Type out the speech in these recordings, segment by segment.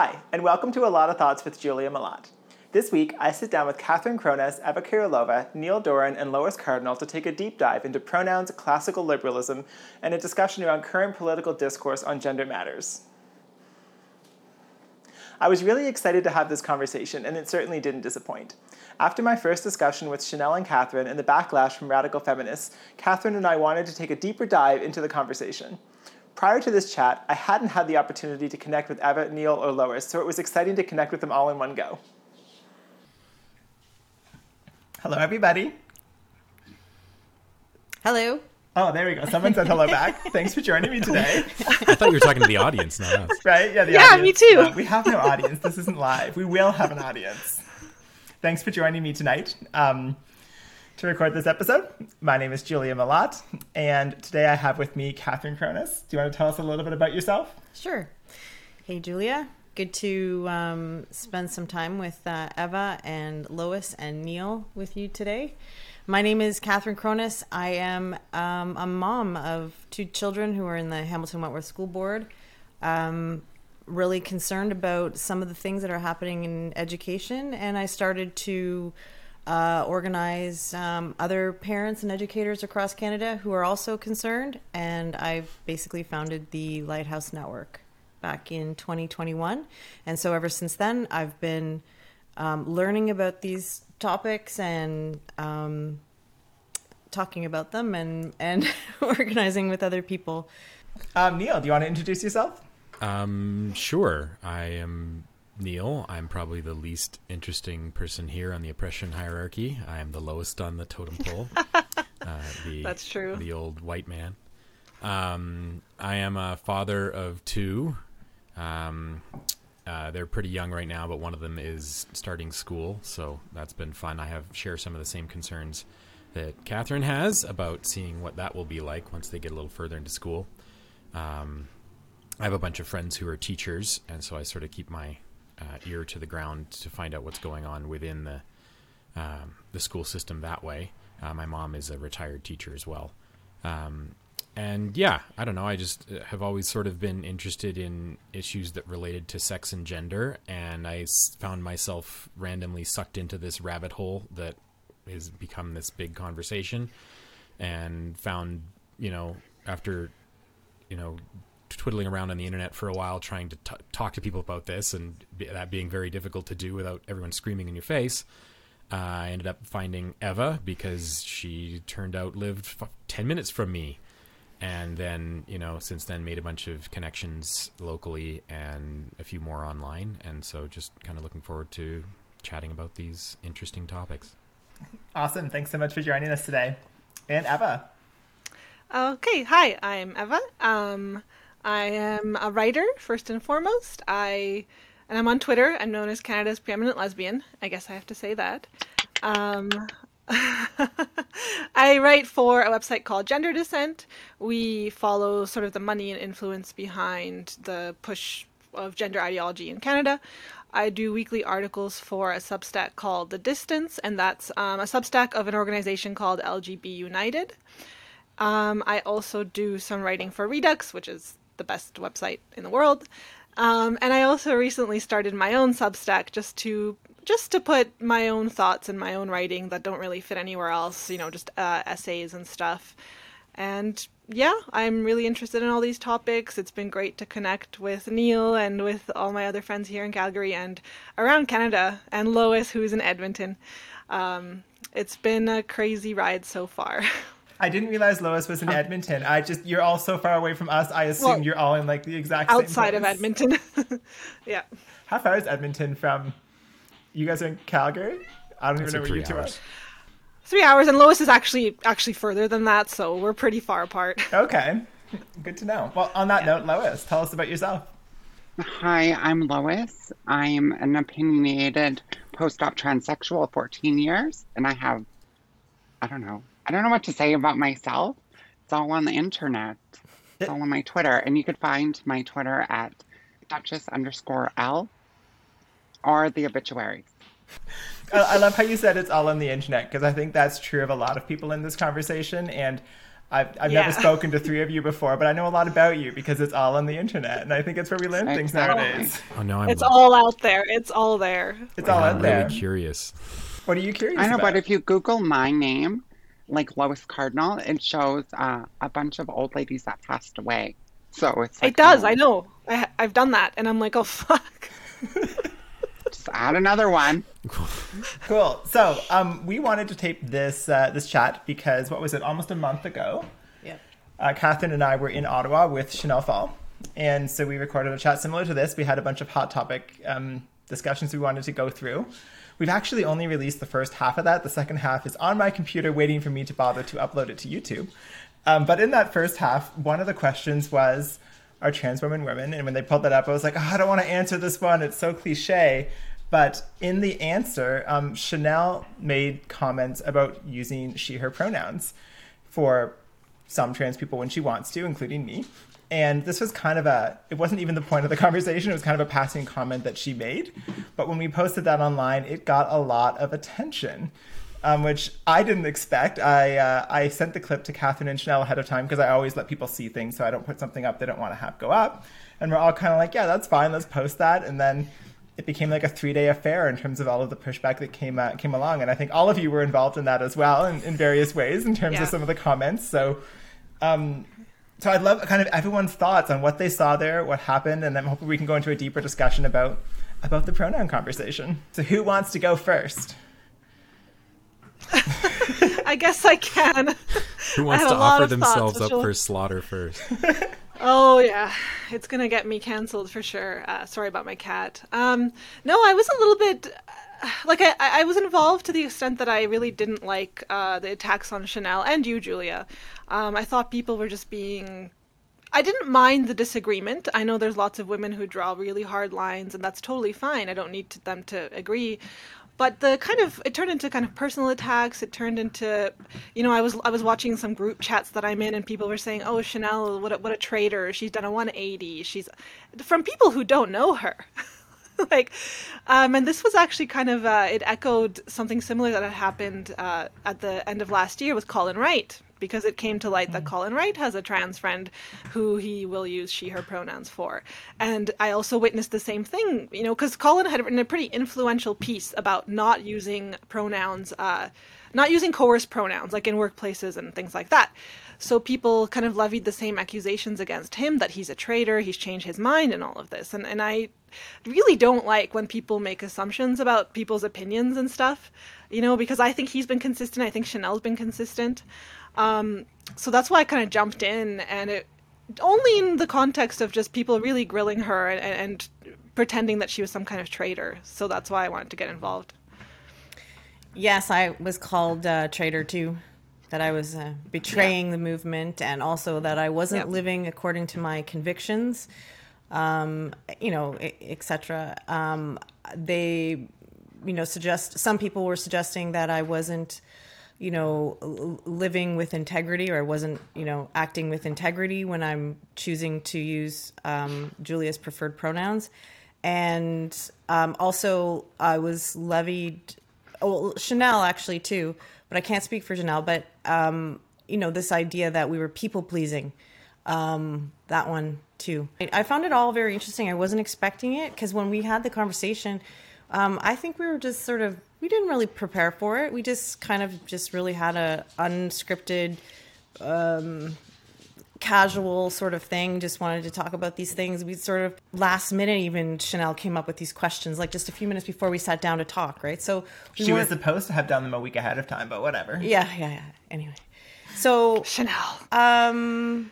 Hi, and welcome to Alotta Thoughts with Julia Malott. This week, I sit down with Catherine Kronas, Eva Kurilova, Neil Dorin, and Lois Cardinal to take a deep dive into pronouns, classical liberalism, and a discussion around current political discourse on gender matters. I was really excited to have this conversation, and it certainly didn't disappoint. After my first discussion with Chanel and Catherine and the backlash from radical feminists, Catherine and I wanted to take a deeper dive into the conversation. Prior to this chat, I hadn't had the opportunity to connect with Eva, Neil, or Lois, so it was exciting to connect with them all in one go. Hello, everybody. Hello. Oh, there we go. Someone said hello back. Thanks for joining me today. I thought you were talking to the audience, not us. Right? Yeah, the Yeah, audience. me too. Uh, we have no audience. This isn't live. We will have an audience. Thanks for joining me tonight um, to record this episode. My name is Julia Malott, and today I have with me Catherine Kronas. Do you want to tell us a little bit about yourself? Sure. Hey, Julia. Good to um, spend some time with uh, Eva and Lois and Neil with you today. My name is Catherine Kronas. I am um, a mom of two children who are in the Hamilton Wentworth School Board. Um, really concerned about some of the things that are happening in education, and I started to uh, organize um, other parents and educators across Canada who are also concerned. And I've basically founded the Lighthouse Network back in 2021. And so ever since then, I've been um, learning about these topics and um, talking about them and, and organizing with other people. Um, Neil, do you want to introduce yourself? Um, sure. I am Neil. I'm probably the least interesting person here on the oppression hierarchy. I am the lowest on the totem pole. uh, the, That's true. The old white man. Um, I am a father of two. Um, uh, they're pretty young right now, but one of them is starting school, so that's been fun. I have share some of the same concerns that Catherine has about seeing what that will be like once they get a little further into school. Um, I have a bunch of friends who are teachers, and so I sort of keep my uh, ear to the ground to find out what's going on within the um, the school system that way. Uh, my mom is a retired teacher as well, um, and yeah, I don't know. I just uh, have always sort of been interested in issues that related to sex and gender, and I found myself randomly sucked into this rabbit hole that has become this big conversation, and found you know after you know twiddling around on the internet for a while trying to t- talk to people about this and be- that being very difficult to do without everyone screaming in your face uh, i ended up finding eva because she turned out lived f- 10 minutes from me and then you know since then made a bunch of connections locally and a few more online and so just kind of looking forward to chatting about these interesting topics Awesome. Thanks so much for joining us today. And Eva. Okay, hi, I'm Eva. Um, I am a writer first and foremost. I and I'm on Twitter. I'm known as Canada's preeminent lesbian. I guess I have to say that. Um, I write for a website called Gender Dissent. We follow sort of the money and influence behind the push of gender ideology in Canada. I do weekly articles for a Substack called The Distance, and that's um, a Substack of an organization called LGB United. Um, I also do some writing for Reduxx, which is the best website in the world. Um, and I also recently started my own Substack just to just to put my own thoughts and my own writing that don't really fit anywhere else. You know, just uh, essays and stuff. And yeah, I'm really interested in all these topics. It's been great to connect with Neil and with all my other friends here in Calgary and around Canada, and Lois, who's in Edmonton. Um, it's been a crazy ride so far. I didn't realize Lois was in Edmonton. I just you're all so far away from us. I assume Well, you're all in like the exact same outside of. Edmonton. yeah. How far is Edmonton from? You guys are in Calgary. I don't It's even know where you two hours. are. Three hours, and Lois is actually actually further than that, so we're pretty far apart. Okay, good to know. Well, on that note, Lois, tell us about yourself. Hi, I'm Lois. I'm an opinionated post-op transsexual, 14 years, and I have, I don't know, I don't know what to say about myself. It's all on the internet. It's all on my Twitter, and you could find my Twitter at Duchess underscore L or the obituaries. I, I love how you said it's all on the internet because I think that's true of a lot of people in this conversation. And I've, I've Yeah. never spoken to three of you before, but I know a lot about you because it's all on the internet, and I think it's where we learn things nowadays. Oh no, I'm It's all out there. It's all there. It's all I'm out really there. curious. What are you curious I know, about? but if you Google my name, like Lois Cardinal, it shows uh, a bunch of old ladies that passed away. So it's like, It does. oh, I know. I, I've done that, and I'm like, oh fuck. Just add another one. Cool. So, um, we wanted to tape this uh, this chat because what was it? Almost a month ago, Yeah. uh, Catherine and I were in Ottawa with Chanel Pfahl, and so we recorded a chat similar to this. We had a bunch of hot topic um, discussions we wanted to go through. We've actually only released the first half of that. The second half is on my computer, waiting for me to bother to upload it to YouTube. Um, but in that first half, one of the questions was, "Are trans women women?" And when they pulled that up, I was like, oh, "I don't want to answer this one. It's so cliche." But in the answer, um, Chanel made comments about using she/her pronouns for some trans people when she wants to, including me. And this was kind of a, it wasn't even the point of the conversation. It was kind of a passing comment that she made. But when we posted that online, it got a lot of attention, um, which I didn't expect. I, uh, I sent the clip to Catherine and Chanel ahead of time because I always let people see things so I don't put something up they don't want to have go up. And we're all kind of like, yeah, that's fine. Let's post that. And then it became like a three day affair in terms of all of the pushback that came uh, came along. And I think all of you were involved in that as well in, in various ways in terms Yeah. of some of the comments. So, um, so I'd love kind of everyone's thoughts on what they saw there, what happened, and then hopefully we can go into a deeper discussion about about the pronoun conversation. So who wants to go first? I guess I can. Who wants to offer of thoughts, themselves up Rachel. for slaughter first? Oh yeah, it's gonna get me canceled for sure. Uh, sorry about my cat. Um, no, I was a little bit like I, I was involved to the extent that I really didn't like uh, the attacks on Chanel and you, Julia. Um, I thought people were just being. I didn't mind the disagreement. I know there's lots of women who draw really hard lines, and that's totally fine. I don't need to, them to agree. But the kind of it turned into kind of personal attacks. It turned into, you know, I was I was watching some group chats that I'm in, and people were saying, "Oh, Chanel, what a, what a traitor! She's done a 180. She's from people who don't know her." like, um, and this was actually kind of uh, it echoed something similar that had happened uh, at the end of last year with Colin Wright because it came to light that Colin Wright has a trans friend who he will use she her pronouns for. And I also witnessed the same thing, you know, because Colin had written a pretty influential piece about not using pronouns, uh, not using coerced pronouns, like in workplaces and things like that. So people kind of levied the same accusations against him that he's a traitor, he's changed his mind, and all of this. And and I really don't like when people make assumptions about people's opinions and stuff, you know, because I think he's been consistent. I think Chanel's been consistent. Um, so that's why I kind of jumped in, and it only in the context of just people really grilling her and, and pretending that she was some kind of traitor. So that's why I wanted to get involved. Yes, I was called uh, traitor too. That I was uh, betraying the movement, and also that I wasn't living according to my convictions, um, you know, etc. Um, they, you know, suggest some people were suggesting that I wasn't, you know, living with integrity, or I wasn't, you know, acting with integrity when I'm choosing to use um, Julia's preferred pronouns, and um, also I was levied well, Chanel actually too, but I can't speak for Chanel. But um, you know, this idea that we were people pleasing, um, that one too. I, I found it all very interesting. I wasn't expecting it because when we had the conversation, um, I think we were just sort of we didn't really prepare for it. We just kind of just really had a unscripted. Um, casual sort of thing just wanted to talk about these things. We sort of last minute even chanel came up with these questions like just a few minutes before we sat down to talk right? So we She was supposed to have done them a week ahead of time, but whatever. yeah yeah yeah. Anyway. So Chanel. um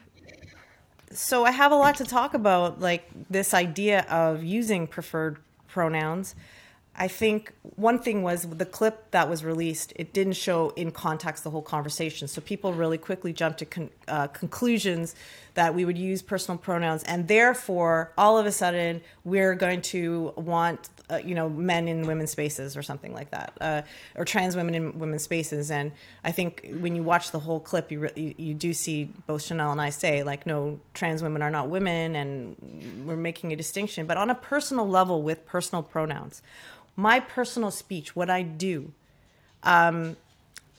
so i have a lot to talk about like this idea of using preferred pronouns i think one thing was the clip that was released it didn't show in context the whole conversation. So people really quickly jumped to con- uh, conclusions that we would use personal pronouns. And therefore all of a sudden we're going to want uh, you know men in women's spaces or something like that uh, or trans women in women's spaces. And i think when you watch the whole clip you, re- you do see both chanel and i say like no trans women are not women and we're making a distinction. But on a personal level with personal pronouns my personal speech what i do um,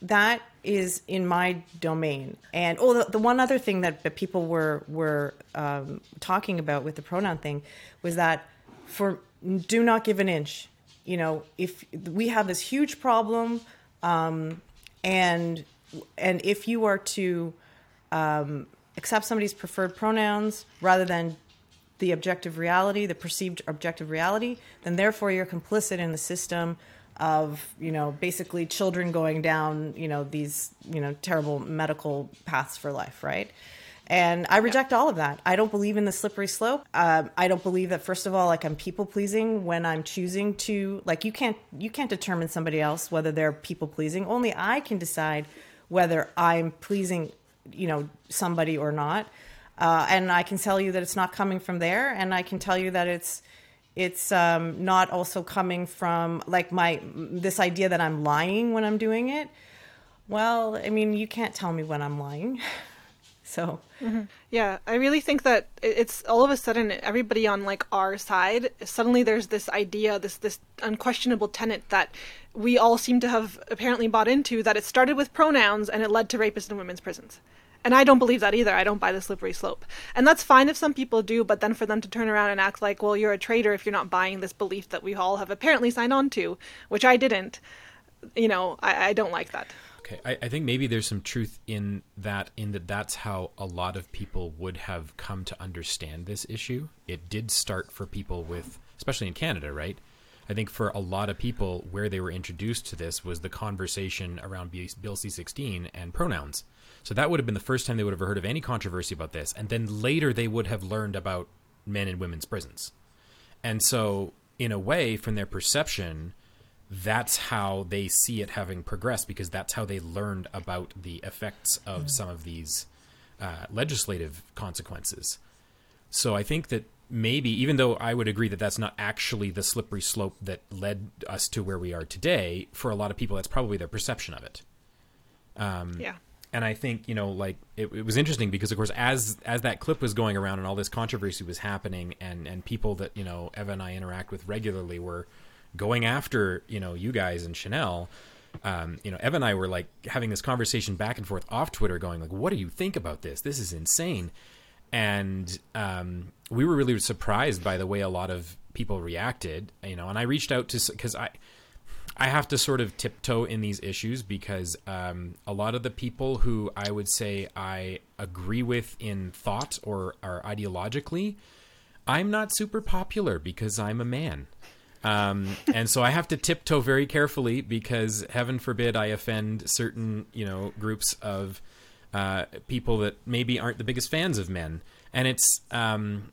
that is in my domain. And oh, the, the one other thing that, that people were were um, talking about with the pronoun thing was that for do not give an inch. You know, if we have this huge problem, um, and and if you are to um, accept somebody's preferred pronouns rather than the objective reality, the perceived objective reality, then therefore you're complicit in the system of you know basically children going down you know these you know terrible medical paths for life right? And i reject all of that. I don't believe in the slippery slope. Um, i don't believe that first of all like i'm people pleasing when i'm choosing to like you can't you can't determine somebody else whether they're people pleasing. Only i can decide whether i'm pleasing you know somebody or not uh, and i can tell you that it's not coming from there and i can tell you that it's it's um, not also coming from like my this idea that I'm lying when I'm doing it. Well, I mean, you can't tell me when I'm lying. so, mm-hmm. yeah, I really think that it's all of a sudden everybody on like our side suddenly there's this idea, this this unquestionable tenet that we all seem to have apparently bought into that it started with pronouns and it led to rapists in women's prisons. And I don't believe that either. I don't buy the slippery slope. And that's fine if some people do, but then for them to turn around and act like, well, you're a traitor if you're not buying this belief that we all have apparently signed on to, which I didn't, you know, I, I don't like that. Okay, I, I, think maybe there's some truth in that, in that that's how a lot of people would have come to understand this issue. It did start for people with, especially in Canada, right? I think for a lot of people, where they were introduced to this was the conversation around Bill C 16 and pronouns so that would have been the first time they would have heard of any controversy about this. And then later they would have learned about men and women's prisons. And so, in a way, from their perception, that's how they see it having progressed because that's how they learned about the effects of mm. some of these uh, legislative consequences. So I think that maybe, even though I would agree that that's not actually the slippery slope that led us to where we are today, for a lot of people, that's probably their perception of it. Um, yeah and I think you know, like it, it, was interesting because, of course, as as that clip was going around and all this controversy was happening, and and people that you know Eva and I interact with regularly were going after you know you guys and Chanel. Um, you know, Eva and I were like having this conversation back and forth off Twitter, going like, "What do you think about this? This is insane." And um, we were really surprised by the way a lot of people reacted. You know, and I reached out to because I I have to sort of tiptoe in these issues because um, a lot of the people who I would say I agree with in thought or are ideologically, I'm not super popular because I'm a man. Um, and so I have to tiptoe very carefully because heaven forbid I offend certain, you know, groups of uh, people that maybe aren't the biggest fans of men. And it's um,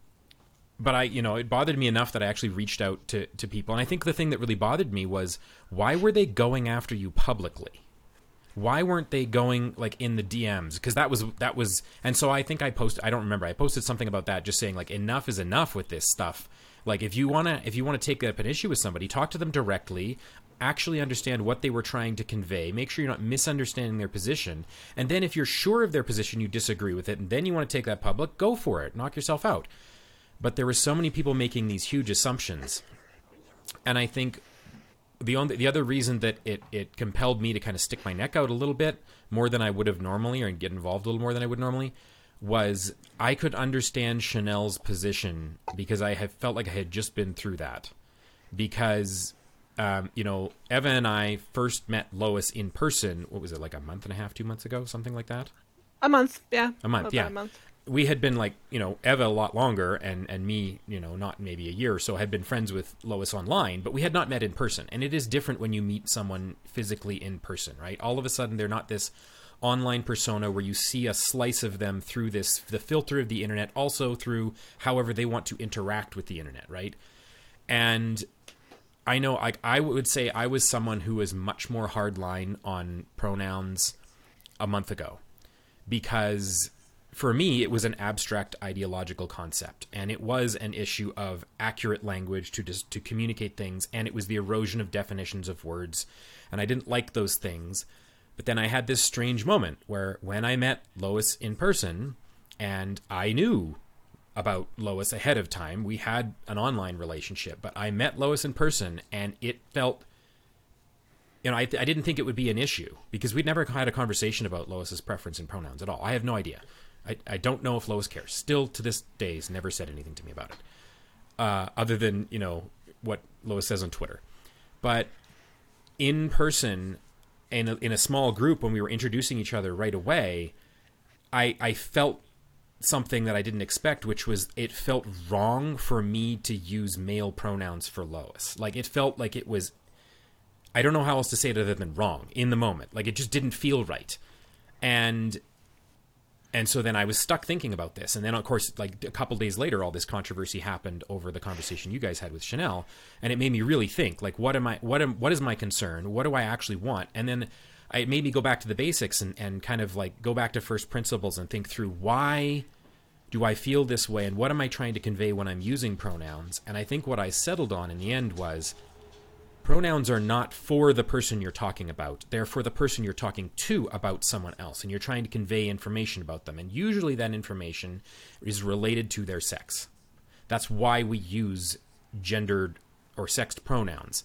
but I, you know, it bothered me enough that I actually reached out to, to people. And I think the thing that really bothered me was why were they going after you publicly? Why weren't they going like in the DMs? Because that was that was, and so I think I posted. I don't remember. I posted something about that, just saying like enough is enough with this stuff. Like if you wanna if you wanna take up an issue with somebody, talk to them directly. Actually understand what they were trying to convey. Make sure you're not misunderstanding their position. And then if you're sure of their position, you disagree with it, and then you want to take that public, go for it. Knock yourself out but there were so many people making these huge assumptions, and I think the only the other reason that it it compelled me to kind of stick my neck out a little bit more than I would have normally, or get involved a little more than I would normally, was I could understand Chanel's position because I had felt like I had just been through that. Because, um, you know, Eva and I first met Lois in person. What was it like a month and a half, two months ago, something like that? A month, yeah. A month, yeah. A month we had been like you know Eva a lot longer and and me you know not maybe a year or so had been friends with Lois online but we had not met in person. And it is different when you meet someone physically in person right? All of a sudden they're not this online persona where you see a slice of them through this the filter of the internet also through however they want to interact with the internet right? And I know like I would say I was someone who was much more hardline on pronouns a month ago because for me, it was an abstract ideological concept, and it was an issue of accurate language to dis- to communicate things, and it was the erosion of definitions of words, and I didn't like those things. But then I had this strange moment where, when I met Lois in person, and I knew about Lois ahead of time, we had an online relationship, but I met Lois in person, and it felt you know, I, I didn't think it would be an issue because we'd never had a conversation about Lois's preference in pronouns at all. I have no idea. I, I don't know if Lois cares. Still to this day, has never said anything to me about it, uh, other than you know what Lois says on Twitter. But in person, in a, in a small group, when we were introducing each other right away, I I felt something that I didn't expect, which was it felt wrong for me to use male pronouns for Lois. Like it felt like it was I don't know how else to say it other than wrong in the moment. Like it just didn't feel right. And and so then I was stuck thinking about this. And then of course, like a couple days later, all this controversy happened over the conversation you guys had with Chanel, and it made me really think, like, what am I what am what is my concern? What do I actually want? And then it made me go back to the basics and, and kind of like go back to first principles and think through why do I feel this way and what am I trying to convey when I'm using pronouns? And I think what I settled on in the end was pronouns are not for the person you're talking about. They're for the person you're talking to about someone else, and you're trying to convey information about them. And usually that information is related to their sex. That's why we use gendered or sexed pronouns.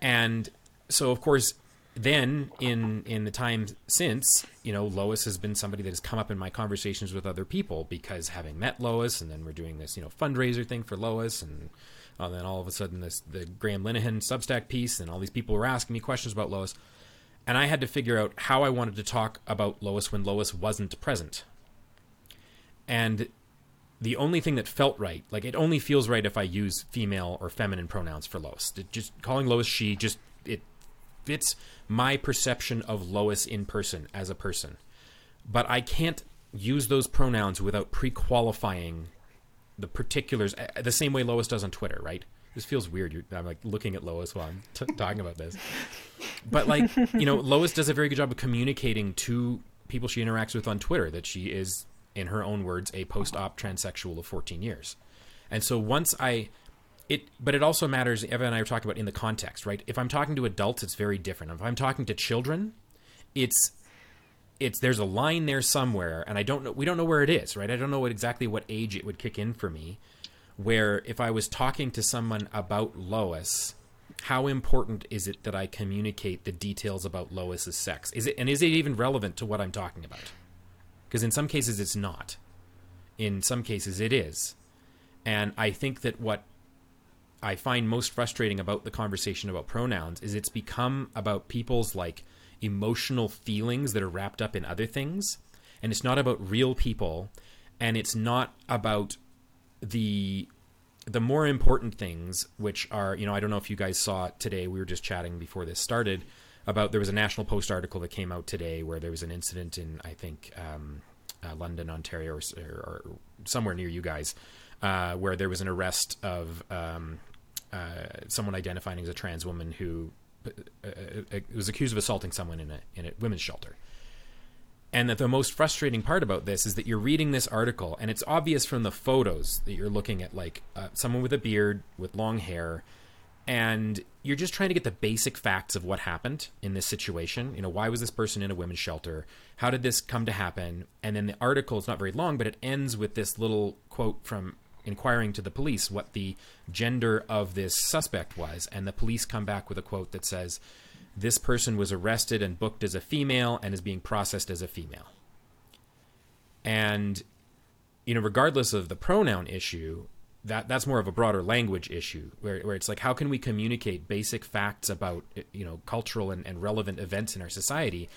And so, of course, then in in the time since, you know, Lois has been somebody that has come up in my conversations with other people because having met Lois, and then we're doing this, you know, fundraiser thing for Lois, and and then all of a sudden, this the Graham Linehan Substack piece, and all these people were asking me questions about Lois, and I had to figure out how I wanted to talk about Lois when Lois wasn't present. And the only thing that felt right, like it only feels right if I use female or feminine pronouns for Lois. Just calling Lois she just it fits my perception of Lois in person as a person. But I can't use those pronouns without pre-qualifying the particulars uh, the same way Lois does on Twitter, right? This feels weird. You're, I'm like looking at Lois while I'm t- talking about this, but like you know, Lois does a very good job of communicating to people she interacts with on Twitter that she is, in her own words, a post-op transsexual of 14 years, and so once I. It, but it also matters. Eva and I were talking about in the context, right? If I'm talking to adults, it's very different. If I'm talking to children, it's it's there's a line there somewhere and i don't know we don't know where it is right? I don't know what exactly what age it would kick in for me where if i was talking to someone about lois how important is it that i communicate the details about lois's sex? Is it and is it even relevant to what i'm talking about? Because in some cases it's not. In some cases it is. And i think that what i find most frustrating about the conversation about pronouns is it's become about people's like emotional feelings that are wrapped up in other things. And it's not about real people. And it's not about the the more important things which are you know i don't know if you guys saw today. We were just chatting before this started about there was a national post article that came out today where there was an incident in i think um, uh, london ontario or, or, somewhere near you guys uh, where there was an arrest of um, uh, someone identifying as a trans woman who was accused of assaulting someone in a in a women's shelter. And that the most frustrating part about this is that you're reading this article, and it's obvious from the photos that you're looking at, like uh, someone with a beard, with long hair, and you're just trying to get the basic facts of what happened in this situation. You know, why was this person in a women's shelter? How did this come to happen? And then the article is not very long, but it ends with this little quote from inquiring to the police what the gender of this suspect was. And the police come back with a quote that says, This person was arrested and booked as a female and is being processed as a female. And, you know, regardless of the pronoun issue, that that's more of a broader language issue where, where it's like how can we communicate basic facts about you know cultural and, and relevant events in our society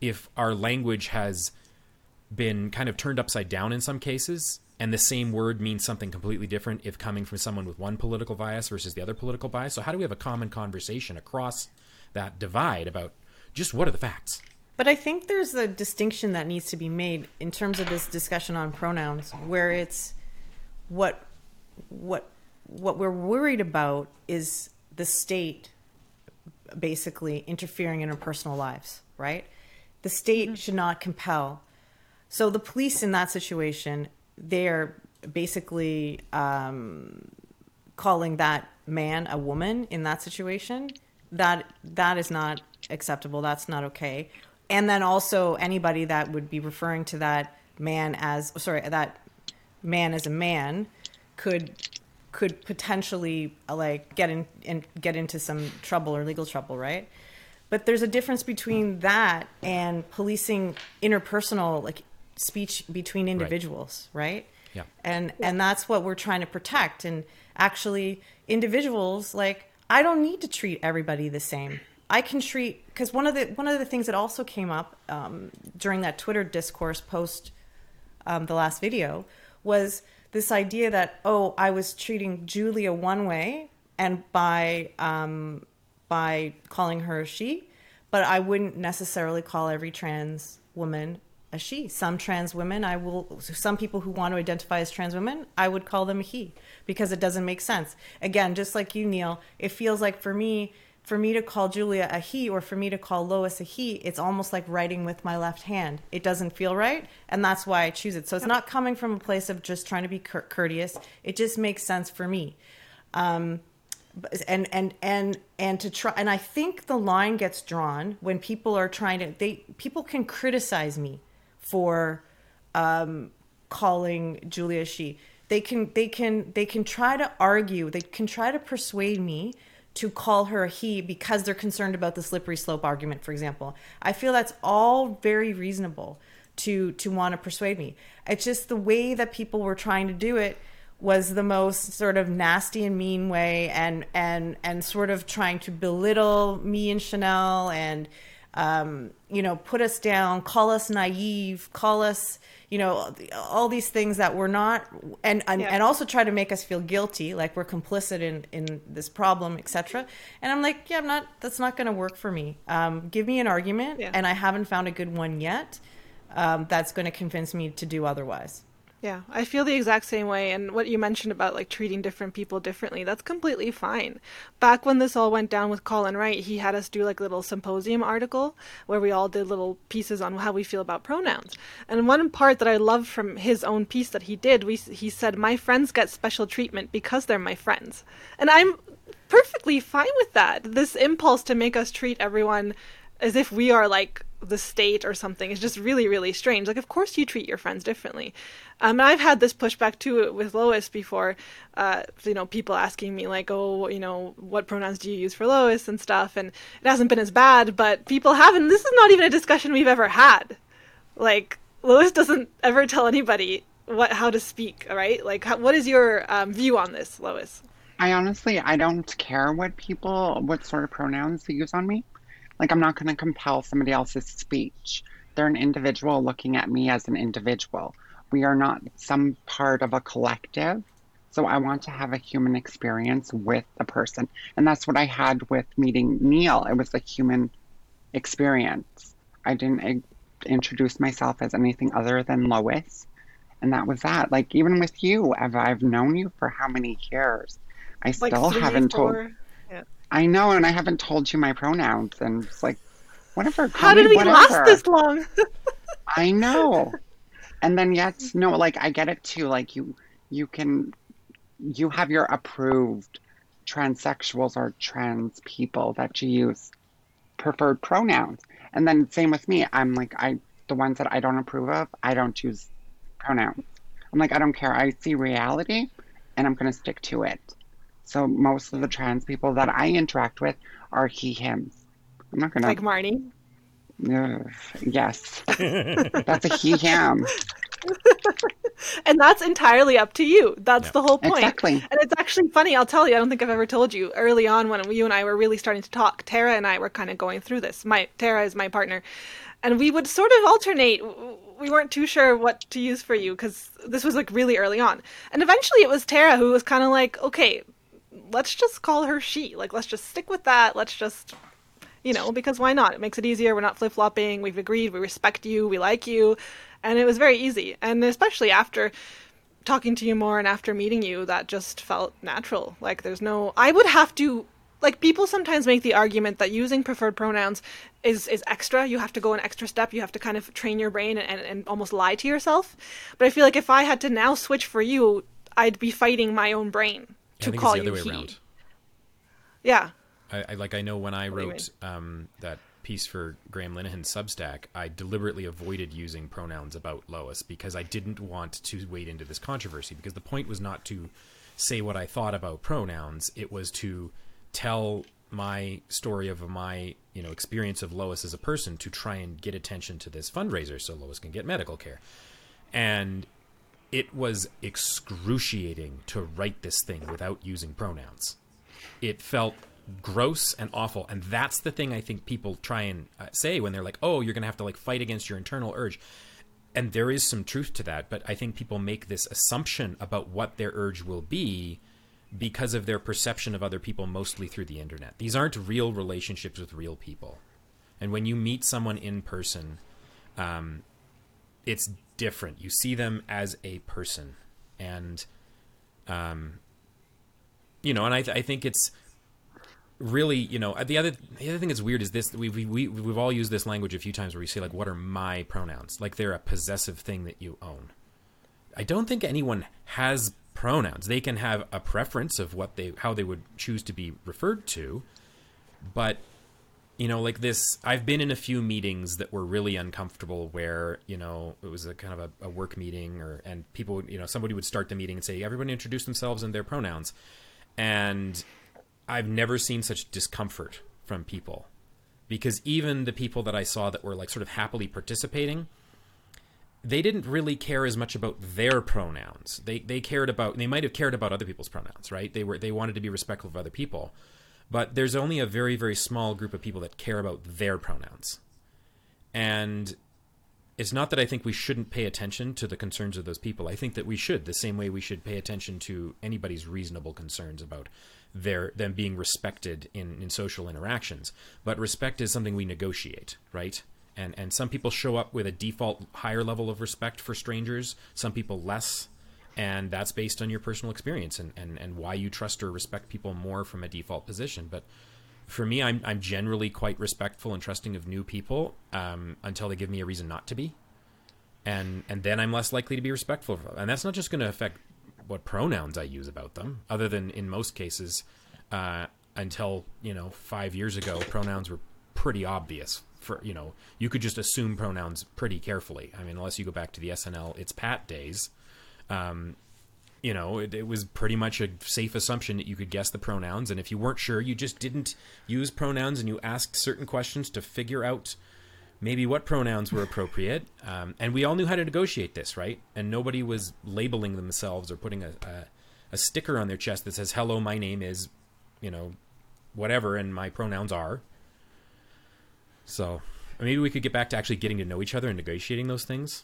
if our language has been kind of turned upside down in some cases and the same word means something completely different if coming from someone with one political bias versus the other political bias. So how do we have a common conversation across that divide about just what are the facts? But I think there's a distinction that needs to be made in terms of this discussion on pronouns where it's what what what we're worried about is the state basically interfering in our personal lives, right? The state mm-hmm. should not compel. So the police in that situation they're basically um, calling that man a woman in that situation. That that is not acceptable. That's not okay. And then also anybody that would be referring to that man as sorry that man as a man could could potentially like get in and get into some trouble or legal trouble right? But there's a difference between that and policing interpersonal like speech between individuals, right? Yeah. And and that's what we're trying to protect. And actually, individuals like I don't need to treat everybody the same. I can treat because one of the one of the things that also came up um, during that Twitter discourse post um, the last video was this idea that oh I was treating Julia one way and by um, by calling her she, but I wouldn't necessarily call every trans woman a she. Some trans women, I will, some people who want to identify as trans women, I would call them a he because it doesn't make sense. Again, just like you, Neil, it feels like for me, for me to call Julia a he or for me to call Lois a he, it's almost like writing with my left hand. It doesn't feel right, and that's why I choose it. So it's not coming from a place of just trying to be cour- courteous. It just makes sense for me. Um, and and and and to try and i think the line gets drawn when people are trying to they people can criticize me for um calling julia she they can they can they can try to argue they can try to persuade me to call her a he because they're concerned about the slippery slope argument for example. I feel that's all very reasonable to to want to persuade me. It's just the way that people were trying to do it was the most sort of nasty and mean way and and and sort of trying to belittle me and Chanel and um, you know put us down call us naive call us you know all these things that we're not and and, Yeah. and also try to make us feel guilty like we're complicit in in this problem etc and i'm like yeah i'm not that's not going to work for me um, give me an argument Yeah. and i haven't found a good one yet um, that's going to convince me to do otherwise Yeah, I feel the exact same way. And what you mentioned about like treating different people differently, that's completely fine. Back when this all went down with Colin Wright, he had us do like a little symposium article where we all did little pieces on how we feel about pronouns. And one part that I loved from his own piece that he did, we, he said, My friends get special treatment because they're my friends. And I'm perfectly fine with that. This impulse to make us treat everyone as if we are like the state or something is just really really strange like of course you treat your friends differently um, and i've had this pushback too with lois before uh, you know people asking me like oh you know what pronouns do you use for lois and stuff and it hasn't been as bad but people haven't this is not even a discussion we've ever had like lois doesn't ever tell anybody what how to speak right like how, what is your um, view on this lois I honestly, I don't care what people, what sort of pronouns they use on me. Like, I'm not going to compel somebody else's speech. They're an individual looking at me as an individual. We are not some part of a collective. So I want to have a human experience with the person. And that's what I had with meeting Neil. It was a human experience. I didn't introduce myself as anything other than Lois. And that was that. Like, even with you, Eva, I've known you for how many years? I like still three, haven't told. four? yeah. I know, and I haven't told you my pronouns, and it's like, whatever. how did we whatever. last this long I know. And then yes no, like I get it too. Like you, you can, you have your approved transsexuals or trans people that you use preferred pronouns, and then same with me. I'm like I, the ones that I don't approve of, I don't choose pronouns. I'm like I don't care. I see reality, and I'm gonna stick to it. So most of the trans people that I interact with are he hims. I'm not gonna like marnie Ugh, yes. That's a he him. and that's entirely up to you that's Yeah. the whole point Exactly. and it's actually funny i'll tell you i don't think i've ever told you early on when you and i were really starting to talk tara and i were kind of going through this my tara is my partner and we would sort of alternate we weren't too sure what to use for you because this was like really early on and eventually it was tara who was kind of like okay let's just call her she like let's just stick with that let's just you know, because why not? It makes it easier. We're not flip flopping. We've agreed. We respect you. We like you. And it was very easy. And especially after talking to you more and after meeting you, that just felt natural. Like there's no, I would have to, like people sometimes make the argument that using preferred pronouns is, is extra. You have to go an extra step. You have to kind of train your brain and, and almost lie to yourself. But I feel like if I had to now switch for you, I'd be fighting my own brain to call you he. around. Yeah. I, I like I know when I What wrote um, that piece for Graham Linehan's Substack, I deliberately avoided using pronouns about Lois because I didn't want to wade into this controversy. Because the point was not to say what I thought about pronouns; it was to tell my story of my you know experience of Lois as a person to try and get attention to this fundraiser so Lois can get medical care, and it was excruciating to write this thing without using pronouns. It felt gross and awful, and that's the thing I think people try and uh, say when they're like, "Oh, you're gonna have to like fight against your internal urge." And there is some truth to that, but I think people make this assumption about what their urge will be because of their perception of other people mostly through the internet. These aren't real relationships with real people. And when you meet someone in person, um, it's different. You see them as a person. And, um, you know, and I, I think it's really, you know, the other the other thing that's weird is this: we we we we've all used this language a few times where we say like, "What are my pronouns?" Like they're a possessive thing that you own. I don't think anyone has pronouns. They can have a preference of what they how they would choose to be referred to, but you know, like this, I've been in a few meetings that were really uncomfortable where, you know, it was a kind of a, a work meeting or, and people, you know, somebody would start the meeting and say, everybody introduce themselves and their pronouns. And I've never seen such discomfort from people because even the people that I saw that were like sort of happily participating, they didn't really care as much about their pronouns. They they cared about they might have cared about other people's pronouns, right? They were they wanted to be respectful of other people. But there's only a very very small group of people that care about their pronouns. And it's not that I think we shouldn't pay attention to the concerns of those people. I think that we should, the same way we should pay attention to anybody's reasonable concerns about their them being respected in, in social interactions. But respect is something we negotiate, right? And and some people show up with a default higher level of respect for strangers, some people less. And that's based on your personal experience and, and, and why you trust or respect people more from a default position. But for me, I'm I'm generally quite respectful and trusting of new people um, until they give me a reason not to be, and and then I'm less likely to be respectful of them. And that's not just going to affect what pronouns I use about them, other than in most cases, uh, until you know five years ago, pronouns were pretty obvious. For you know, you could just assume pronouns pretty carefully. I mean, unless you go back to the SNL "It's Pat" days. Um, you know, it, it, was pretty much a safe assumption that you could guess the pronouns. And if you weren't sure, you just didn't use pronouns and you asked certain questions to figure out maybe what pronouns were appropriate. Um, and we all knew how to negotiate this, right? And nobody was labeling themselves or putting a, a, a sticker on their chest that says, hello, my name is, you know, whatever, and my pronouns are. So maybe we could get back to actually getting to know each other and negotiating those things.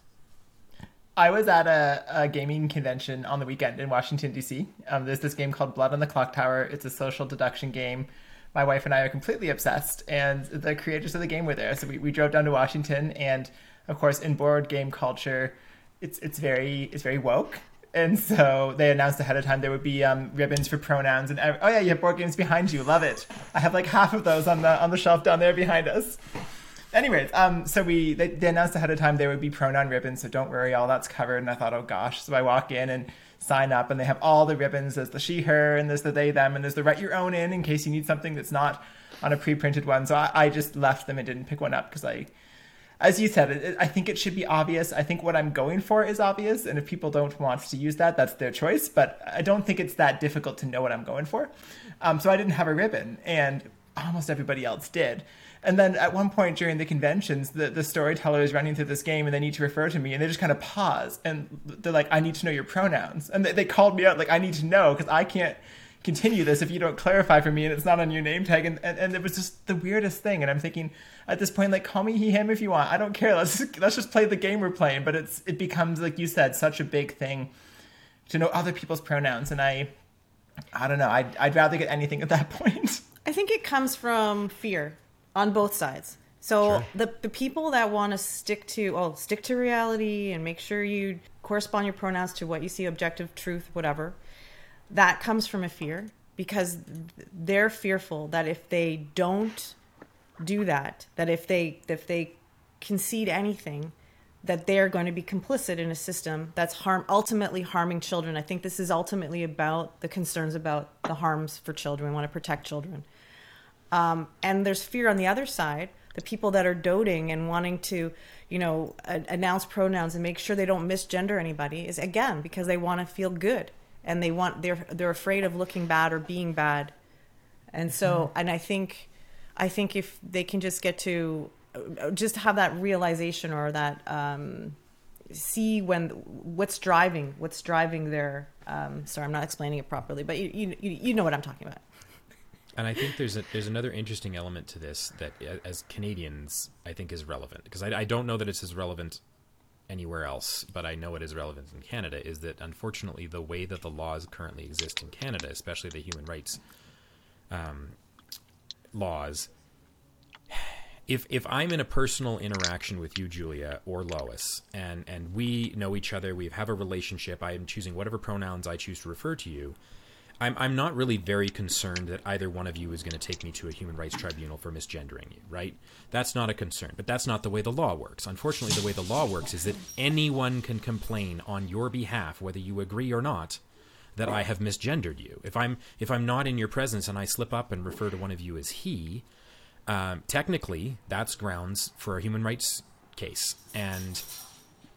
I was at a, a, gaming convention on the weekend in Washington D.C. Um, there's this game called Blood on the Clock Tower. It's a social deduction game. My wife and I are completely obsessed, and the creators of the game were there. So we, we drove down to Washington, and of course, in board game culture, it's it's very it's very woke. And so they announced ahead of time there would be um, ribbons for pronouns and oh yeah, you have board games behind you. Love it. I have like half of those on the on the shelf down there behind us anyways, um, so we they, they, announced ahead of time there would be pronoun ribbons, so don't worry, all that's covered. And I thought, oh gosh, so I walk in and sign up, and they have all the ribbons. There's the she, her, and there's the they, them, and there's the write your own in in case you need something that's not on a pre-printed one. So I, I just left them and didn't pick one up because I. As you said, it, I think it should be obvious. I think what I'm going for is obvious, and if people don't want to use that, that's their choice. But I don't think it's that difficult to know what I'm going for. Um, so I didn't have a ribbon, and almost everybody else did. And then at one point during the conventions, the, the storyteller is running through this game and they need to refer to me and they just kind of pause and they're like, I need to know your pronouns. And they, they called me out, like, I need to know because I can't continue this if you don't clarify for me and it's not on your name tag. And, and, and it was just the weirdest thing. And I'm thinking at this point, like, call me he, him if you want. I don't care. Let's just, let's just play the game we're playing. But it's it becomes, like you said, such a big thing to know other people's pronouns. And I, I don't know. I'd, I'd rather get anything at that point. I think it comes from fear on both sides. So sure. the the people that want to stick to oh stick to reality and make sure you correspond your pronouns to what you see objective truth whatever that comes from a fear because they're fearful that if they don't do that that if they if they concede anything that they're going to be complicit in a system that's harm ultimately harming children. I think this is ultimately about the concerns about the harms for children. We want to protect children. Um, and there's fear on the other side, the people that are doting and wanting to, you know, announce pronouns and make sure they don't misgender anybody is again because they want to feel good and they want they're they're afraid of looking bad or being bad. And so, and I think, I think if they can just get to uh, just have that realization or that um, see when what's driving what's driving their um, sorry i'm not explaining it properly but you, you you know what i'm talking about and I think there's a, there's another interesting element to this that, as Canadians, I think is relevant because I, I don't know that it's as relevant anywhere else, but I know it is relevant in Canada. Is that unfortunately the way that the laws currently exist in Canada, especially the human rights um, laws. If if I'm in a personal interaction with you, Julia or Lois, and and we know each other, we have a relationship. I am choosing whatever pronouns I choose to refer to you I'm, I'm not really very concerned that either one of you is going to take me to a human rights tribunal for misgendering you, right? That's not a concern. But that's not the way the law works. Unfortunately, the way the law works is that anyone can complain on your behalf, whether you agree or not, that I have misgendered you. If I'm if I'm not in your presence and I slip up and refer to one of you as he, um, technically that's grounds for a human rights case. And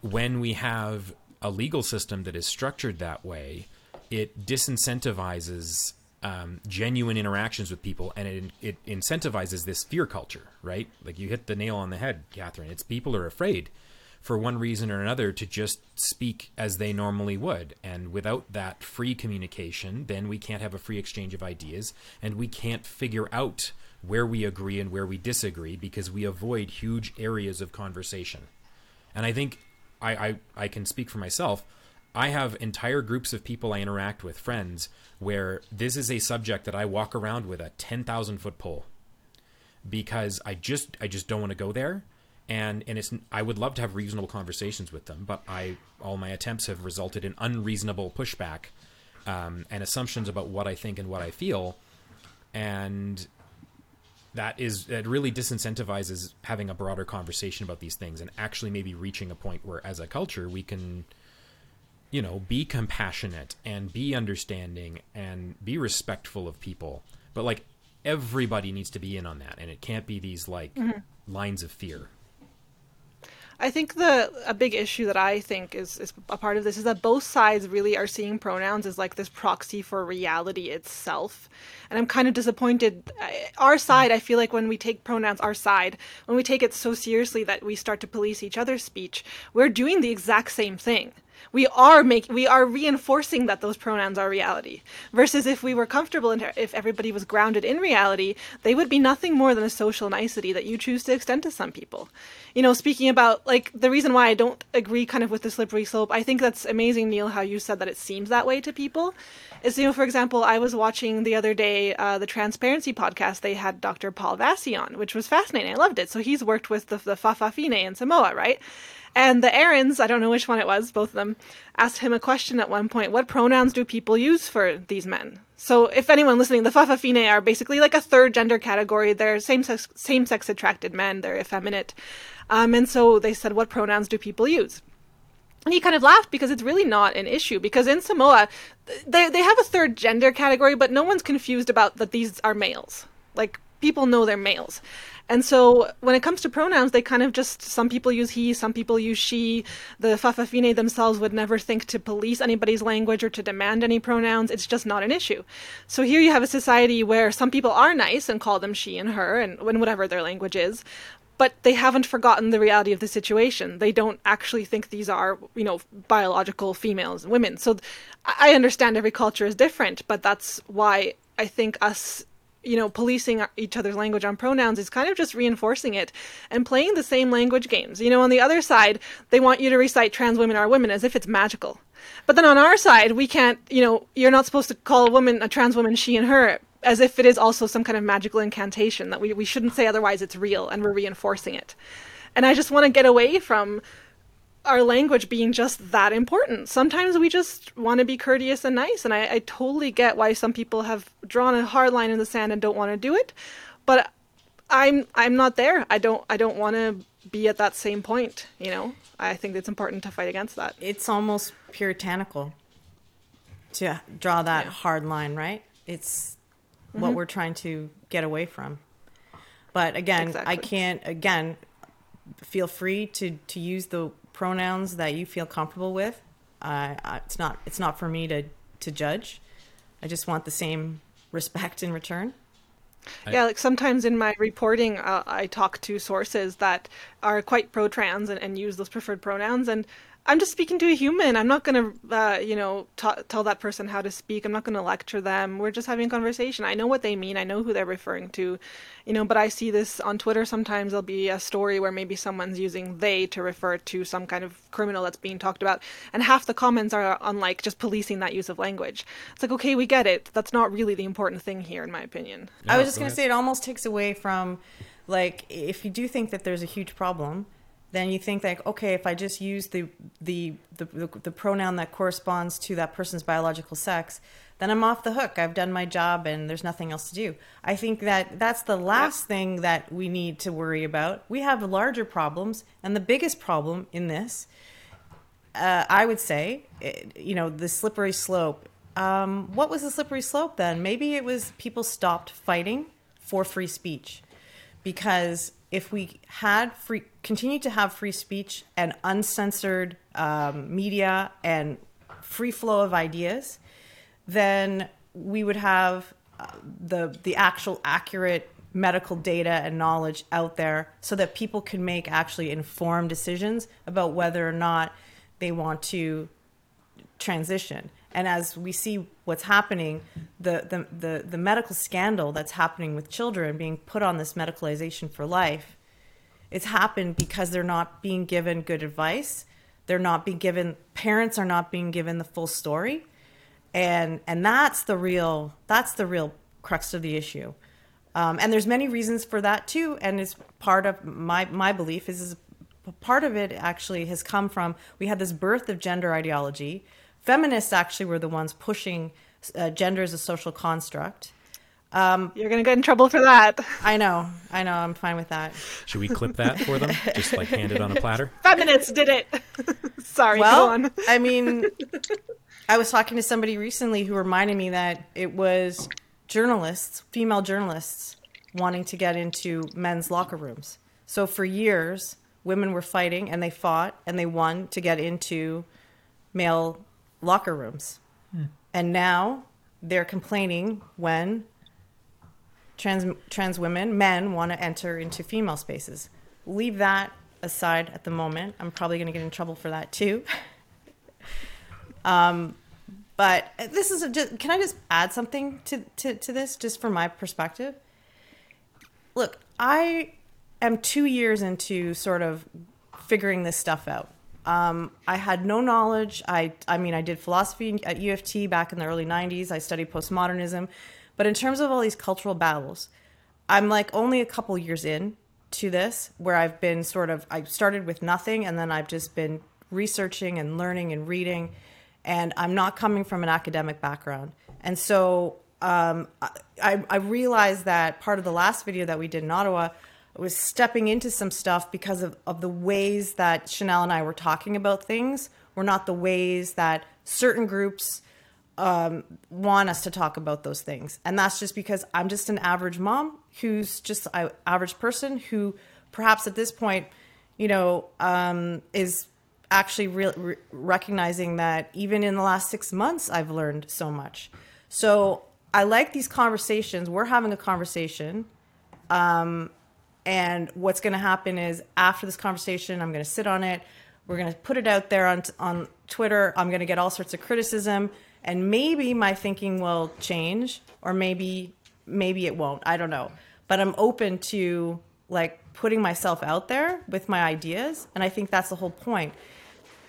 when we have a legal system that is structured that way, it disincentivizes um, genuine interactions with people and it, it incentivizes this fear culture, right? Like you hit the nail on the head, Catherine. It's people are afraid for one reason or another to just speak as they normally would. And without that free communication, then we can't have a free exchange of ideas and we can't figure out where we agree and where we disagree because we avoid huge areas of conversation. And I think I, I, I can speak for myself. I have entire groups of people I interact with, friends, where this is a subject that I walk around with a 10,000 foot pole. Because I just I just don't want to go there and and it's I would love to have reasonable conversations with them, but I all my attempts have resulted in unreasonable pushback um, and assumptions about what I think and what I feel, and that is that really disincentivizes having a broader conversation about these things and actually maybe reaching a point where as a culture we can you know, be compassionate and be understanding and be respectful of people. But like everybody needs to be in on that and it can't be these like mm-hmm. lines of fear. I think the a big issue that I think is, is a part of this is that both sides really are seeing pronouns as like this proxy for reality itself. And I'm kind of disappointed. Our side, I feel like when we take pronouns, our side, when we take it so seriously that we start to police each other's speech, we're doing the exact same thing we are making we are reinforcing that those pronouns are reality versus if we were comfortable and if everybody was grounded in reality they would be nothing more than a social nicety that you choose to extend to some people. You know speaking about like the reason why i don't agree kind of with the slippery slope i think that's amazing neil how you said that it seems that way to people is you know for example i was watching the other day uh, the transparency podcast they had dr paul Vasey on which was fascinating. I loved it. So he's worked with the, the fa'afafine in samoa right and the Aarons, I don't know which one it was, both of them, asked him a question at one point What pronouns do people use for these men? So, if anyone listening, the Fa'afafine are basically like a third gender category. They're same sex, same sex attracted men, they're effeminate. Um, and so they said, What pronouns do people use? And he kind of laughed because it's really not an issue. Because in Samoa, they, they have a third gender category, but no one's confused about that these are males. Like, people know they're males. And so when it comes to pronouns, they kind of just, some people use he, some people use she. The Fa'afafine themselves would never think to police anybody's language or to demand any pronouns. It's just not an issue. So here you have a society where some people are nice and call them she and her and whatever their language is. But they haven't forgotten the reality of the situation. They don't actually think these are, you know, biological females and women. So I understand every culture is different, but that's why I think us you know, policing each other's language on pronouns is kind of just reinforcing it and playing the same language games. You know, on the other side, they want you to recite trans women are women as if it's magical. But then on our side, we can't, you know, you're not supposed to call a woman, a trans woman, she and her as if it is also some kind of magical incantation that we, we shouldn't say otherwise it's real and we're reinforcing it. And I just want to get away from our language being just that important. Sometimes we just want to be courteous and nice, and I, I, totally get why some people have drawn a hard line in the sand and don't want to do it. But I'm I'm not there. I don't I don't want to be at that same point. You know, I think it's important to fight against that. It's almost puritanical to draw that yeah. hard line, right? It's mm-hmm. what we're trying to get away from. But again, exactly. I can't. Again, feel free to to use the pronouns that you feel comfortable with. Uh, it's not it's not for me to to judge. I just want the same respect in return. yeah, like sometimes in my reporting, uh, I talk to sources that are quite pro trans and, and use those preferred pronouns. And I'm just speaking to a human. I'm not going to, uh, you know, t- tell that person how to speak. I'm not going to lecture them. We're just having a conversation. I know what they mean. I know who they're referring to, you know. But I see this on Twitter. Sometimes there'll be a story where maybe someone's using they to refer to some kind of criminal that's being talked about, and half the comments are on like just policing that use of language. It's like, okay, we get it. That's not really the important thing here, in my opinion. I was just going to say it almost takes away from, like, if you do think that there's a huge problem then you think like okay if i just use the, the the, the the pronoun that corresponds to that person's biological sex then i'm off the hook. I've done my job and there's nothing else to do. I think that that's the last yeah. thing that we need to worry about. We have larger problems and the biggest problem in this uh, i would say you know the slippery slope. Um, what was the slippery slope then? Maybe it was people stopped fighting for free speech because if we had free, continued to have free speech and uncensored um, media and free flow of ideas, then we would have uh, the the actual accurate medical data and knowledge out there so that people can make actually informed decisions about whether or not they want to transition. And as we see what's happening, the, the, the, the, medical scandal that's happening with children being put on this medicalization for life, it's happened because they're not being given good advice. They're not being given, parents are not being given the full story. And, and that's the real, that's the real crux of the issue. Um, and there's many reasons for that too. And it's part of my, my belief is, is part of it actually has come from, we had this birth of gender ideology, feminists actually were the ones pushing uh, gender as a social construct. Um, You're going to get in trouble for that. I know. I know. I'm fine with that. Should we clip that for them? Just like hand it on a platter? Feminists did it. Sorry. Well, I mean, I was talking to somebody recently who reminded me that it was journalists, female journalists, wanting to get into men's locker rooms. So for years, women were fighting and they fought and they won to get into male locker rooms. Hmm. And now they're complaining when trans trans women, men want to enter into female spaces. Leave that aside at the moment. I'm probably going to get in trouble for that too. um, but this is a, just, can I just add something to, to, to this just from my perspective? Look, I am two years into sort of figuring this stuff out. Um, I had no knowledge. I, I mean, I did philosophy at U of T back in the early 90s. I studied postmodernism. But in terms of all these cultural battles, I'm like only a couple years in to this where I've been sort of, I started with nothing and then I've just been researching and learning and reading. And I'm not coming from an academic background. And so um, I, I realized that part of the last video that we did in Ottawa was stepping into some stuff because of, of the ways that Chanel and I were talking about things were not the ways that certain groups um, want us to talk about those things. And that's just because I'm just an average mom who's just an average person who perhaps at this point, you know, um, is actually re- re- recognizing that even in the last six months, I've learned so much. So I like these conversations. We're having a conversation. Um, and what's going to happen is after this conversation, I'm going to sit on it. We're going to put it out there on, on Twitter. I'm going to get all sorts of criticism. And maybe my thinking will change or maybe maybe it won't. I don't know. But i'm open to like putting myself out there with my ideas. And i think that's the whole point.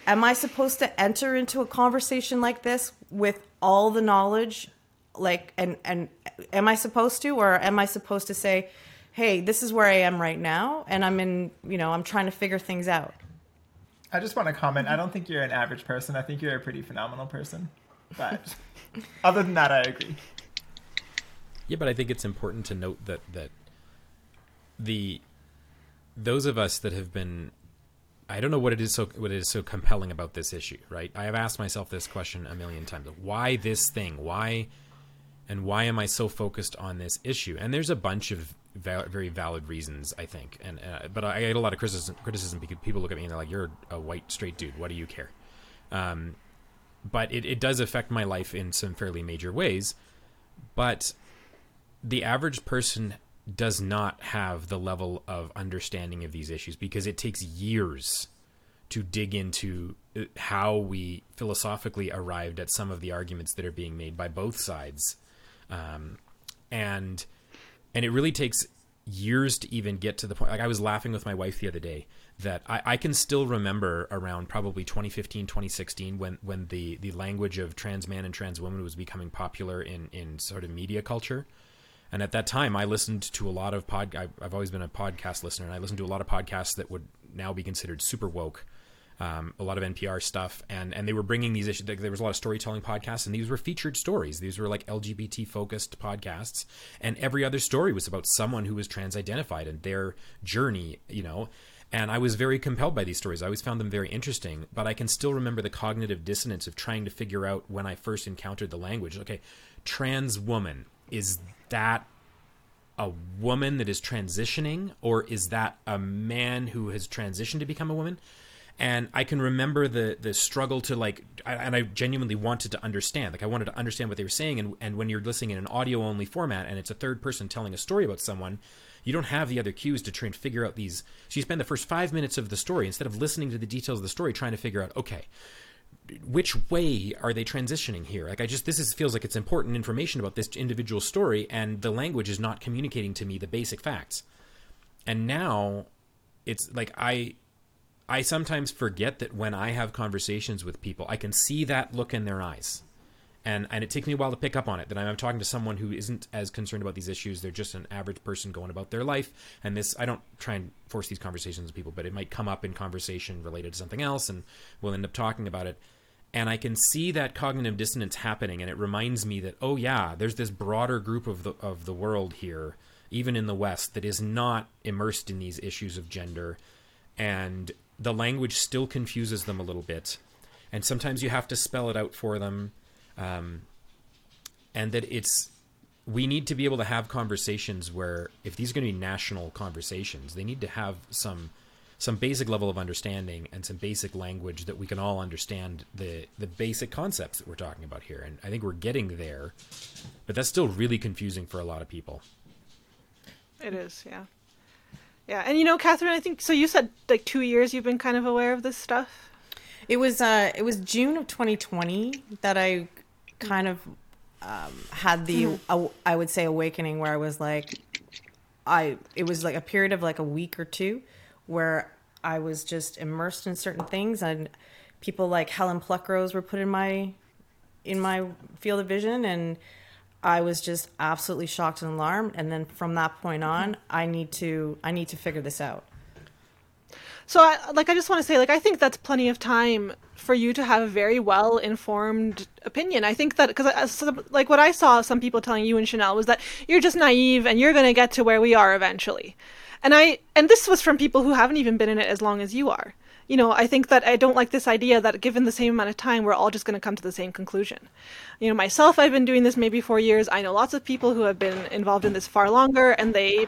Am i supposed to enter into a conversation like this with all the knowledge like and and am i supposed to? Or am i supposed to say hey this is where i am right now and i'm in you know i'm trying to figure things out i just want to comment i don't think you're an average person i think you're a pretty phenomenal person but other than that, I agree. Yeah, but I think it's important to note that that the those of us that have been I don't know what it is so what is so compelling about this issue, right? I have asked myself this question a million times. Why this thing? Why and why am I so focused on this issue? And there's a bunch of va- very valid reasons, I think. And uh, but I get a lot of criticism criticism because people look at me and they're like, "You're a white straight dude. What do you care?" Um, but it, it does affect my life in some fairly major ways. But the average person does not have the level of understanding of these issues because it takes years to dig into uh, how we philosophically arrived at some of the arguments that are being made by both sides, um, and and it really takes years to even get to the point. Like I was laughing with my wife the other day that I, I can still remember around probably 2015, 2016 when when the the language of trans man and trans woman was becoming popular in in sort of media culture. And at that time, I listened to a lot of pod. I've always been a podcast listener, and I listened to a lot of podcasts that would now be considered super woke um, a lot of NPR stuff, and and they were bringing these issues. There was a lot of storytelling podcasts, and these were featured stories. These were like LGBT focused podcasts, and every other story was about someone who was trans identified and their journey. You know, and I was very compelled by these stories. I always found them very interesting, but I can still remember the cognitive dissonance of trying to figure out when I first encountered the language. Okay, trans woman is that a woman that is transitioning, or is that a man who has transitioned to become a woman? And I can remember the the struggle to like, and I genuinely wanted to understand. Like I wanted to understand what they were saying, and and when you're listening in an audio only format, and it's a third person telling a story about someone, you don't have the other cues to try and figure out these. So you spend the first five minutes of the story instead of listening to the details of the story, trying to figure out, okay, which way are they transitioning here? Like I just this is feels like it's important information about this individual story, and the language is not communicating to me the basic facts. And now it's like I I sometimes forget that when I have conversations with people, I can see that look in their eyes. And, and it takes me a while to pick up on it that I'm talking to someone who isn't as concerned about these issues. They're just an average person going about their life. And this, I don't try and force these conversations with people, but it might come up in conversation related to something else, and we'll end up talking about it. And I can see that cognitive dissonance happening, and it reminds me that oh yeah, there's this broader group of the of the world here, even in the West, that is not immersed in these issues of gender, and the language still confuses them a little bit, and sometimes you have to spell it out for them, um, and that it's we need to be able to have conversations where if these are going to be national conversations, they need to have some some basic level of understanding and some basic language that we can all understand the the basic concepts that we're talking about here. And I think we're getting there, but that's still really confusing for a lot of people. It is, yeah. Yeah, and you know, Catherine, I think so. You said like two years you've been kind of aware of this stuff. It was uh, it was June of 2020 that I kind of um, had the mm-hmm. uh, I would say awakening where I was like, I it was like a period of like a week or two where I was just immersed in certain things and people like Helen Pluckrose were put in my in my field of vision and I was just absolutely shocked and alarmed. And then from that point on, I need to I need to figure this out. So, I, like, I just want to say, like, I think that's plenty of time for you to have a very well informed opinion. I think that because, uh, like, what I saw some people telling you and Chanel was that you're just naive and you're going to get to where we are eventually. And I, and this was from people who haven't even been in it as long as you are you know, I think that I don't like this idea that given the same amount of time, we're all just going to come to the same conclusion. You know, myself, I've been doing this maybe four years. I know lots of people who have been involved in this far longer, and they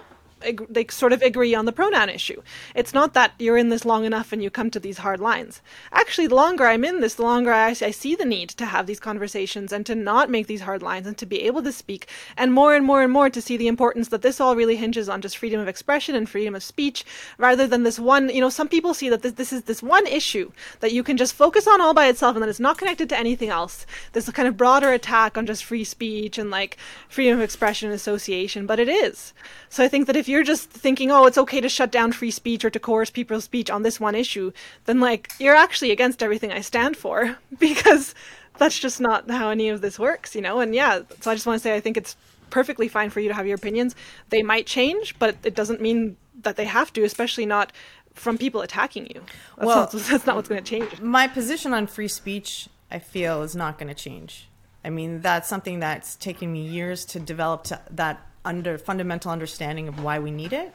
they sort of agree on the pronoun issue. It's not that you're in this long enough and you come to these hard lines. Actually, the longer I'm in this, the longer I, I see the need to have these conversations and to not make these hard lines and to be able to speak, and more and more and more to see the importance that this all really hinges on just freedom of expression and freedom of speech, rather than this one. You know, some people see that this, this is this one issue that you can just focus on all by itself and that it's not connected to anything else. This kind of broader attack on just free speech and like freedom of expression and association, but it is. So I think that if you're just thinking, oh, it's okay to shut down free speech or to coerce people's speech on this one issue, then like you're actually against everything I stand for because that's just not how any of this works, you know? And yeah, so I just want to say I think it's perfectly fine for you to have your opinions. They might change, but it doesn't mean that they have to, especially not from people attacking you. That's well, not, that's not what's going to change. My position on free speech, I feel, is not going to change. I mean, that's something that's taken me years to develop to that under fundamental understanding of why we need it.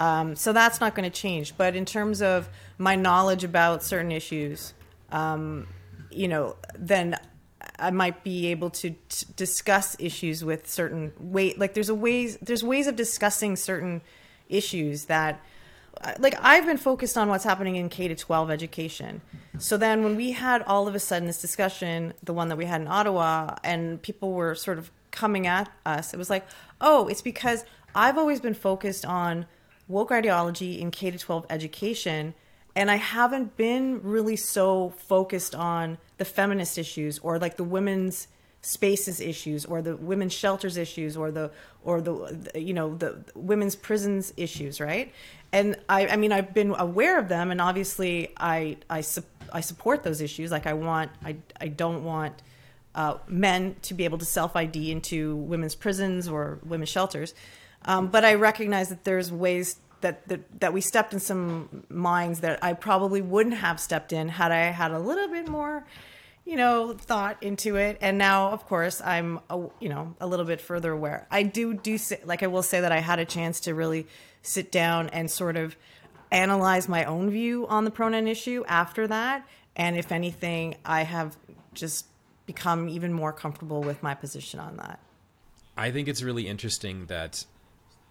Um, so that's not going to change. But in terms of my knowledge about certain issues, um, you know, then I might be able to t- discuss issues with certain way. Like there's a ways there's ways of discussing certain issues that like I've been focused on what's happening in K to 12 education. So then when we had all of a sudden this discussion, the one that we had in Ottawa, and people were sort of coming at us, it was like, oh, it's because I've always been focused on woke ideology in K to 12 education. And I haven't been really so focused on the feminist issues or like the women's spaces issues or the women's shelters issues or the or the you know the women's prisons issues right and i i mean i've been aware of them and obviously i i, su- I support those issues like i want i i don't want uh, men to be able to self id into women's prisons or women's shelters. Um, but i recognize that there's ways that, that that we stepped in some minds that i probably wouldn't have stepped in had i had a little bit more you know thought into it. And now of course i'm a, you know a little bit further aware. I do do like i will say that i had a chance to really sit down and sort of analyze my own view on the pronoun issue after that. And if anything i have just become even more comfortable with my position on that I think it's really interesting that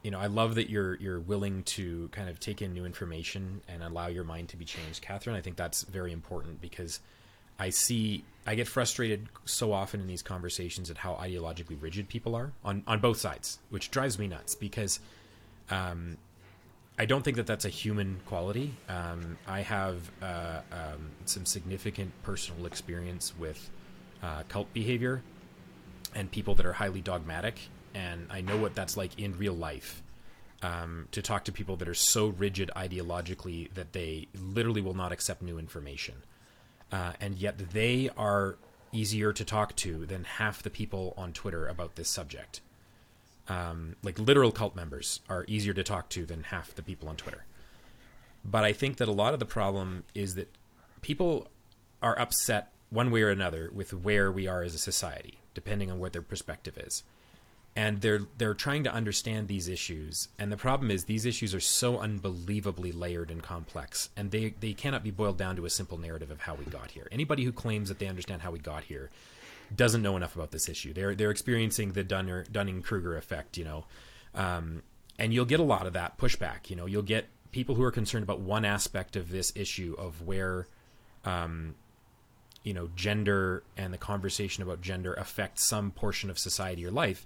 you know I love that you're you're willing to kind of take in new information and allow your mind to be changed, Catherine. I think that's very important because I see I get frustrated so often in these conversations at how ideologically rigid people are on on both sides, which drives me nuts because um, I don't think that that's a human quality. Um, I have uh, um, some significant personal experience with uh, cult behavior and people that are highly dogmatic, and I know what that's like in real life. Um, to talk to people that are so rigid ideologically that they literally will not accept new information uh, and yet they are easier to talk to than half the people on Twitter about this subject. Um, like literal cult members are easier to talk to than half the people on Twitter. But I think that a lot of the problem is that people are upset one way or another with where we are as a society, depending on what their perspective is. And they're they're trying to understand these issues. And the problem is these issues are so unbelievably layered and complex and they they cannot be boiled down to a simple narrative of how we got here. Anybody who claims that they understand how we got here doesn't know enough about this issue. They're they're experiencing the Dunner, dunning-kruger effect you know? Um, and you'll get a lot of that pushback you know? You'll get people who are concerned about one aspect of this issue of where um, you know gender and the conversation about gender affects some portion of society or life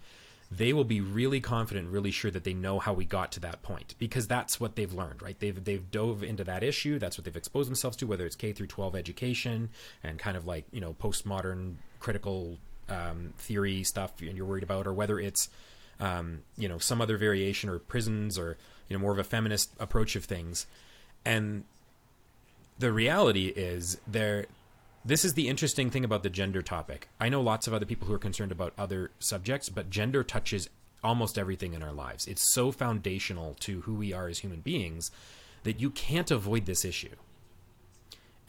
they will be really confident, really sure that they know how we got to that point because that's what they've learned, right? They've they've dove into that issue. That's what they've exposed themselves to, whether it's K through 12 education and kind of like you know postmodern critical um, theory stuff and you're worried about, or whether it's um, you know some other variation or prisons or you know more of a feminist approach of things. And the reality is there this is the interesting thing about the gender topic. I know lots of other people who are concerned about other subjects, but gender touches almost everything in our lives. It's so foundational to who we are as human beings that you can't avoid this issue.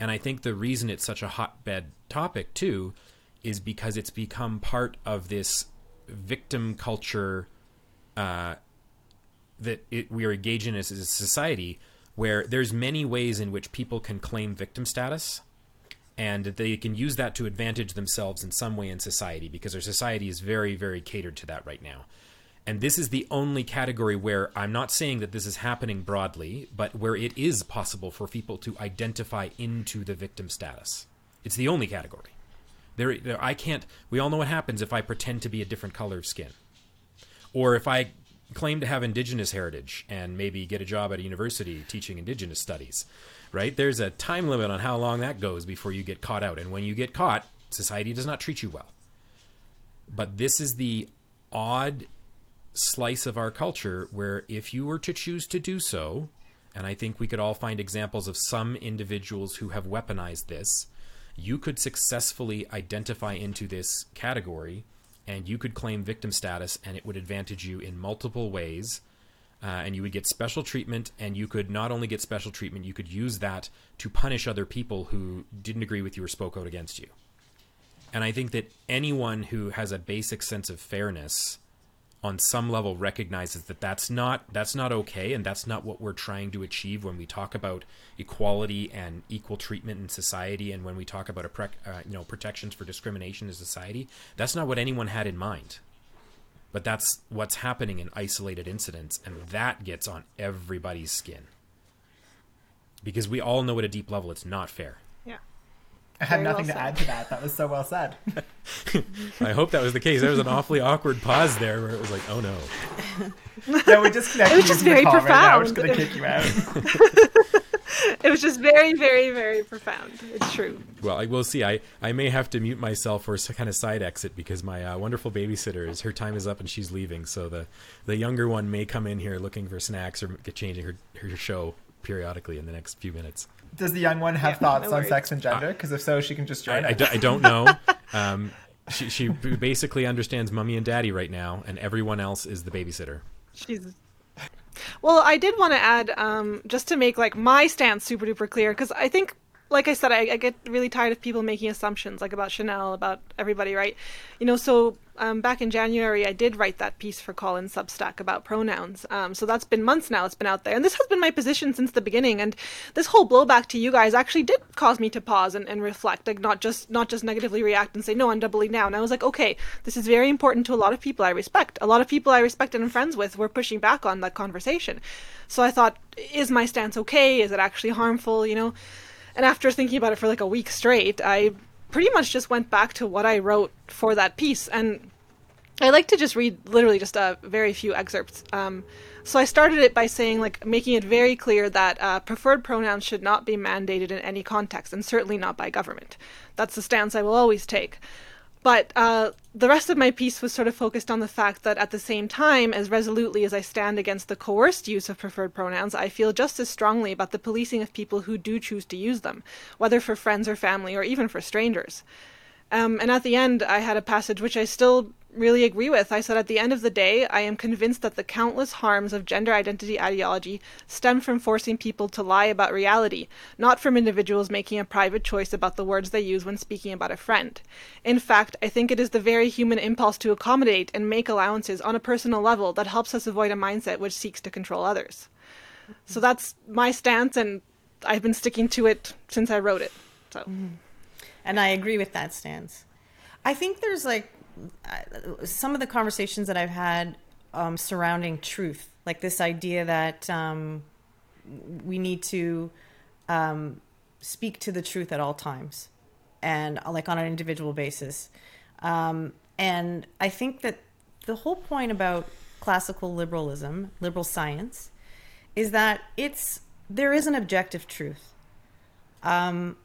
And I think the reason it's such a hotbed topic, too, is because it's become part of this victim culture uh, that it, we are engaged in as a society where there's many ways in which people can claim victim status and they can use that to advantage themselves in some way in society because our society is very very catered to that right now. And this is the only category where i'm not saying that this is happening broadly but where it is possible for people to identify into the victim status. It's the only category. There, there i can't we all know what happens if i pretend to be a different color of skin. Or if i claim to have indigenous heritage and maybe get a job at a university teaching indigenous studies right? There's a time limit on how long that goes before you get caught out. And when you get caught, society does not treat you well. But this is the odd slice of our culture where if you were to choose to do so, and I think we could all find examples of some individuals who have weaponized this, you could successfully identify into this category and you could claim victim status and it would advantage you in multiple ways uh, and you would get special treatment and you could not only get special treatment you could use that to punish other people who didn't agree with you or spoke out against you. And i think that anyone who has a basic sense of fairness on some level recognizes that that's not that's not okay and that's not what we're trying to achieve when we talk about equality and equal treatment in society and when we talk about a pre- uh, you know protections for discrimination in society. That's not what anyone had in mind but that's what's happening in isolated incidents, and that gets on everybody's skin. Because we all know at a deep level it's not fair. Yeah. I have Very well nothing to said. add to that. That was so well said. I hope that was the case. There was an awfully awkward pause there where it was like, oh no. no, we're disconnecting It was you just the very call right now. We're just going to kick you out. It was just very, very, very profound. It's true. Well, I will see. I, I may have to mute myself or s- kind of side exit because my uh, wonderful babysitter is her time is up and she's leaving. So the the younger one may come in here looking for snacks or changing her her show periodically in the next few minutes. Does the young one have Yeah, thoughts no on sex and gender? Because if so, she can just join I, I, do, I don't know. Um, she she basically understands mummy and daddy right now, and everyone else is the babysitter. She's. Well, I did want to add, um, just to make like my stance super duper clear, because I think, like I said, I, I get really tired of people making assumptions, like about Chanel, about everybody, right? You know, so um, back in January, I did write that piece for Colin Substack about pronouns. Um, so that's been months now; it's been out there, and this has been my position since the beginning. And this whole blowback to you guys actually did cause me to pause and, and reflect, like not just not just negatively react and say no, I'm doubling down. I was like, okay, this is very important to a lot of people I respect. A lot of people I respect and am friends with were pushing back on that conversation. So I thought, is my stance okay? Is it actually harmful? You know. And after thinking about it for like a week straight, I pretty much just went back to what I wrote for that piece. And I like to just read literally just a very few excerpts. Um, so I started it by saying, like, making it very clear that uh, preferred pronouns should not be mandated in any context, and certainly not by government. That's the stance I will always take. But uh, the rest of my piece was sort of focused on the fact that at the same time, as resolutely as I stand against the coerced use of preferred pronouns, I feel just as strongly about the policing of people who do choose to use them, whether for friends or family or even for strangers. Um, and at the end, I had a passage which I still really agree with. I said, At the end of the day, I am convinced that the countless harms of gender identity ideology stem from forcing people to lie about reality, not from individuals making a private choice about the words they use when speaking about a friend. In fact, I think it is the very human impulse to accommodate and make allowances on a personal level that helps us avoid a mindset which seeks to control others. So that's my stance, and I've been sticking to it since I wrote it. So. Mm-hmm. And I agree with that stance. I think there's like uh, some of the conversations that I've had um, surrounding truth, like this idea that um, we need to um, speak to the truth at all times and uh, like on an individual basis. Um, and I think that the whole point about classical liberalism, liberal science, is that it's there is an objective truth. Um,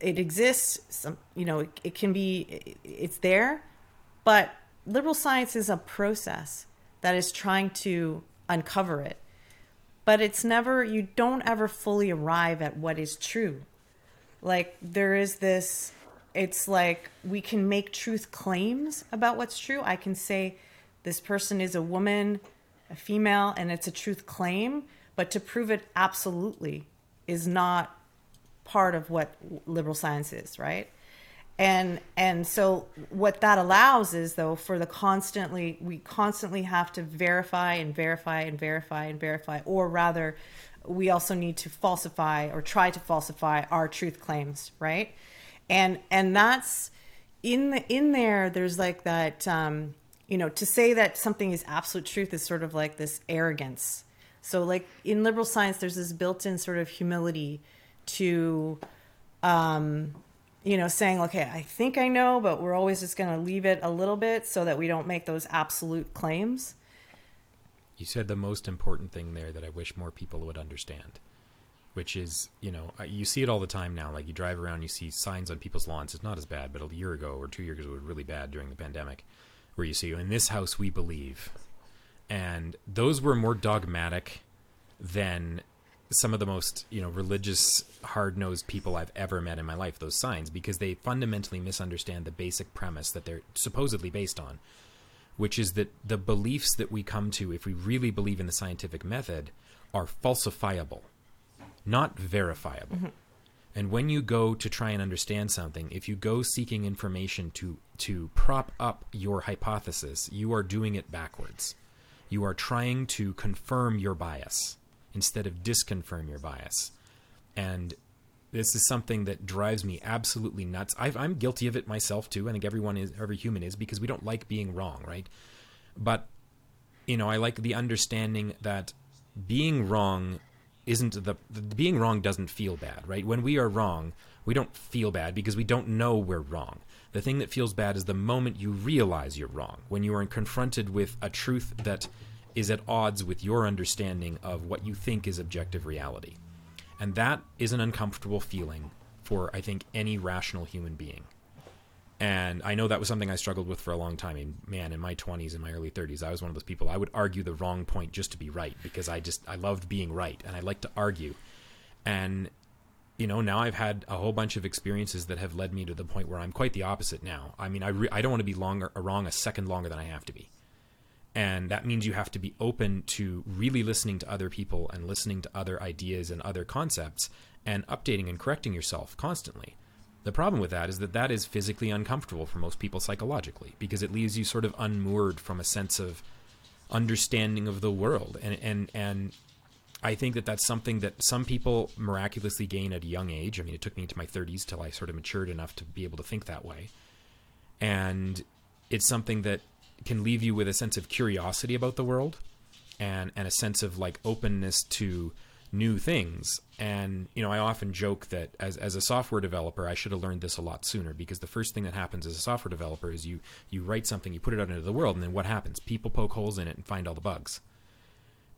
it exists. Some, you know, it, it can be. It's there, but liberal science is a process that is trying to uncover it. But it's never. You don't ever fully arrive at what is true. Like there is this. It's like we can make truth claims about what's true. I can say this person is a woman, a female, and it's a truth claim. But to prove it absolutely is not part of what liberal science is, right? And and so what that allows is though for the constantly we constantly have to verify and verify and verify and verify or rather we also need to falsify or try to falsify our truth claims, right? And and that's in the in there there's like that um you know to say that something is absolute truth is sort of like this arrogance. So like in liberal science there's this built-in sort of humility to um you know saying okay i think i know but we're always just going to leave it a little bit so that we don't make those absolute claims You said the most important thing there that I wish more people would understand, which is, you know, you see it all the time now. Like you drive around, you see signs on people's lawns. It's not as bad, but a year ago or two years ago, it was really bad during the pandemic, where you see, in this house we believe. And those were more dogmatic than some of the most, you know, religious, hard nosed people I've ever met in my life, those signs, because they fundamentally misunderstand the basic premise that they're supposedly based on which is that the beliefs that we come to, if we really believe in the scientific method, are falsifiable, not verifiable. Mm-hmm. And when you go to try and understand something, if you go seeking information to to prop up your hypothesis, you are doing it backwards. You are trying to confirm your bias instead of disconfirm your bias. And this is something that drives me absolutely nuts. i I'm guilty of it myself too. I think everyone is, every human is, because we don't like being wrong, right? But you know, I like the understanding that being wrong isn't the, the being wrong doesn't feel bad, right? When we are wrong, we don't feel bad because we don't know we're wrong. The thing that feels bad is the moment you realize you're wrong, when you are confronted with a truth that is at odds with your understanding of what you think is objective reality. And that is an uncomfortable feeling for, I think, any rational human being. And I know that was something I struggled with for a long time. And man, in my 20s and my early 30s, I was one of those people. I would argue the wrong point just to be right because I just, I loved being right and I like to argue. And, you know, now I've had a whole bunch of experiences that have led me to the point where I'm quite the opposite now. I mean, I, re- I don't want to be longer, wrong a second longer than I have to be. And that means you have to be open to really listening to other people and listening to other ideas and other concepts and updating and correcting yourself constantly. The problem with that is that that is physically uncomfortable for most people psychologically because it leaves you sort of unmoored from a sense of understanding of the world and and and I think that that's something that some people miraculously gain at a young age. I mean, it took me into my 30s till I sort of matured enough to be able to think that way. And it's something that can leave you with a sense of curiosity about the world and and a sense of like openness to new things. And you know, I often joke that as as a software developer, I should have learned this a lot sooner because the first thing that happens as a software developer is you you write something, you put it out into the world, and then what happens? People poke holes in it and find all the bugs.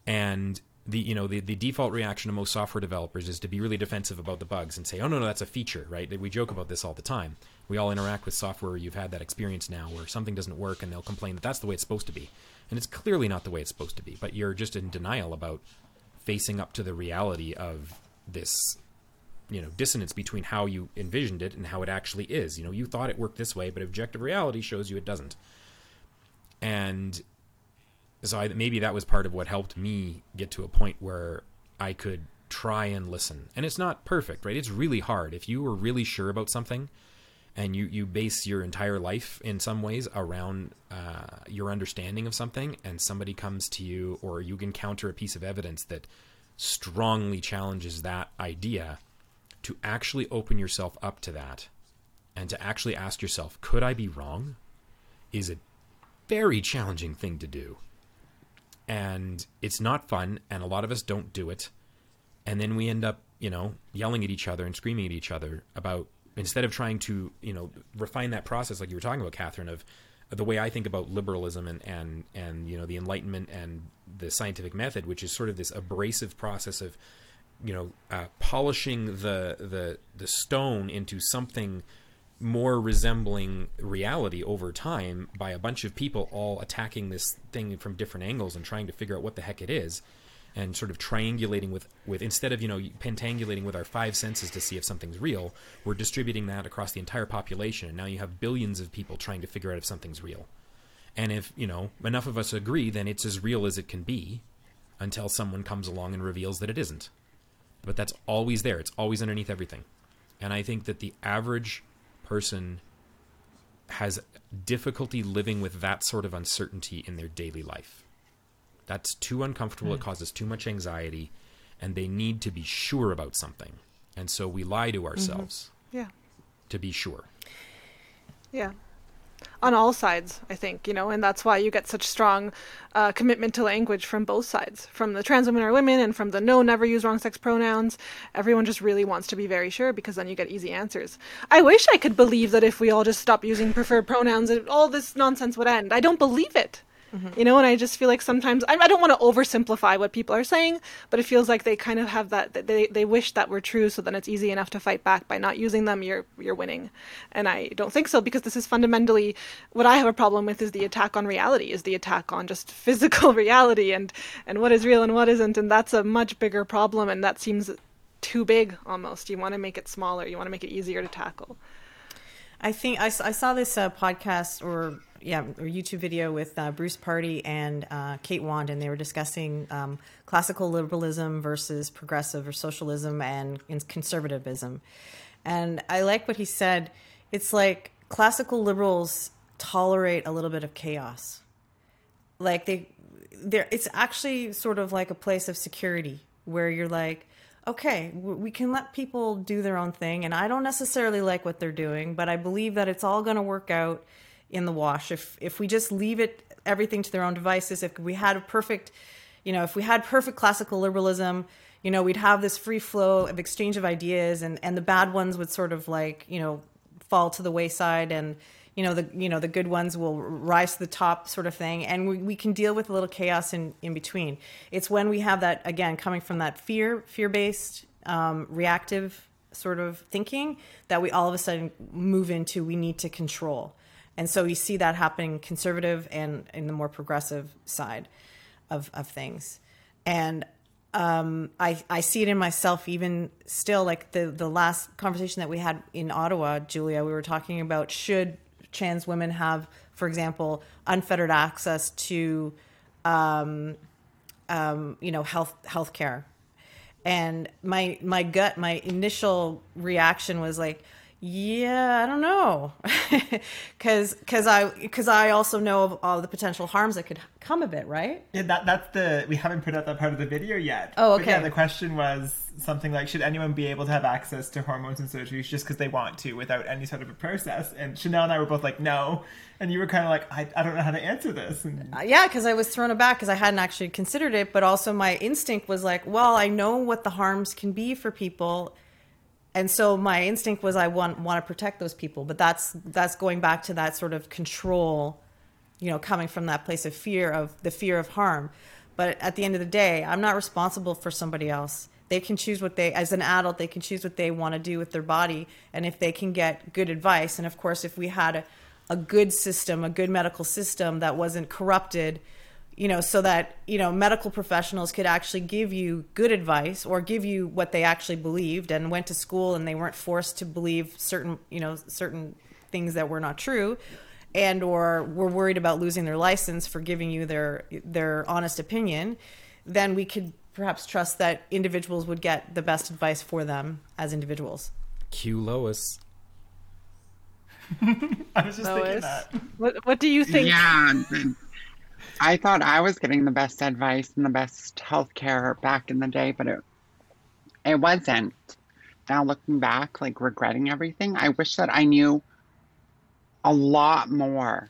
And the you know the, the default reaction of most software developers is to be really defensive about the bugs and say, oh no no that's a feature, right? We joke about this all the time. We all interact with software you've had that experience now where something doesn't work and they'll complain that that's the way it's supposed to be, and it's clearly not the way it's supposed to be. But you're just in denial about facing up to the reality of this you know dissonance between how you envisioned it and how it actually is you know you thought it worked this way but objective reality shows you it doesn't and so I, maybe that was part of what helped me get to a point where i could try and listen. And it's not perfect right? It's really hard. If you were really sure about something and you you base your entire life in some ways around uh, your understanding of something, and somebody comes to you or you encounter a piece of evidence that strongly challenges that idea, to actually open yourself up to that, and to actually ask yourself, could I be wrong? Is a very challenging thing to do, and it's not fun, and a lot of us don't do it, and then we end up, you know, yelling at each other and screaming at each other about instead of trying to you know refine that process like you were talking about catherine of the way i think about liberalism and and and you know the enlightenment and the scientific method which is sort of this abrasive process of you know uh, polishing the the the stone into something more resembling reality over time by a bunch of people all attacking this thing from different angles and trying to figure out what the heck it is and sort of triangulating with, with instead of you know pentangulating with our five senses to see if something's real, we're distributing that across the entire population, and now you have billions of people trying to figure out if something's real. And if you know enough of us agree, then it's as real as it can be, until someone comes along and reveals that it isn't. But that's always there; it's always underneath everything. And I think that the average person has difficulty living with that sort of uncertainty in their daily life. That's too uncomfortable. Mm. It causes too much anxiety, and they need to be sure about something. And so we lie to ourselves. Mm-hmm. Yeah. To be sure. Yeah. On all sides, I think, you know, and that's why you get such strong uh, commitment to language from both sides, from the trans women or women and from the no, never use wrong sex pronouns. Everyone just really wants to be very sure because then you get easy answers. I wish I could believe that if we all just stop using preferred pronouns, all this nonsense would end. I don't believe it. Mm-hmm. You know, and I just feel like sometimes I, I don't want to oversimplify what people are saying, but it feels like they kind of have that, they they wish that were true, so then it's easy enough to fight back by not using them. You're you're winning, and I don't think so because this is fundamentally what I have a problem with is the attack on reality, is the attack on just physical reality and and what is real and what isn't, and that's a much bigger problem, and that seems too big almost. You want to make it smaller, you want to make it easier to tackle. I think I, I saw this uh, podcast or yeah, or YouTube video with uh, Bruce Pardy and uh, Kate Wand, and they were discussing um, classical liberalism versus progressive or socialism and, and conservatism. And I like what he said. It's like classical liberals tolerate a little bit of chaos. Like they, there, it's actually sort of like a place of security where you're like, okay, we can let people do their own thing, and I don't necessarily like what they're doing, but I believe that it's all going to work out in the wash if if we just leave it everything to their own devices if we had a perfect you know if we had perfect classical liberalism you know, we'd have this free flow of exchange of ideas, and and the bad ones would sort of like you know fall to the wayside, and you know the you know the good ones will rise to the top, sort of thing, and we, we can deal with a little chaos in in between. It's when we have that again coming from that fear fear based um, reactive sort of thinking that we all of a sudden move into we need to control. And so you see that happening conservative and in the more progressive side of, of things. And um, I, I see it in myself even still like the, the last conversation that we had in Ottawa, Julia, we were talking about should trans women have, for example, unfettered access to, um, um, you know, health health care. And my my gut, my initial reaction was like, yeah, I don't know, because because I because I also know of all the potential harms that could come of it, right? Yeah, that that's the we haven't put out that part of the video yet. Oh, But yeah, the question was something like, should anyone be able to have access to hormones and surgeries just because they want to, without any sort of a process? And Chanel and I were both like, no, and you were kind of like, I, I don't know how to answer this. And Uh, yeah, because I was thrown aback because I hadn't actually considered it, but also my instinct was like, well, I know what the harms can be for people, and so my instinct was I want want to protect those people. But that's that's going back to that sort of control, you know, coming from that place of fear of the fear of harm. But at the end of the day, I'm not responsible for somebody else. They can choose what they, as an adult, they can choose what they want to do with their body, and if they can get good advice. And of course, if we had a, a good system, a good medical system that wasn't corrupted, you know, so that, you know, medical professionals could actually give you good advice or give you what they actually believed and went to school and they weren't forced to believe certain, you know, certain things that were not true and or were worried about losing their license for giving you their their honest opinion, then we could perhaps trust that individuals would get the best advice for them as individuals. Cue Lois. I was just thinking that. what what do you think? Yeah, th- I thought I was getting the best advice and the best healthcare back in the day, but it it wasn't. Now looking back, like regretting everything, I wish that I knew a lot more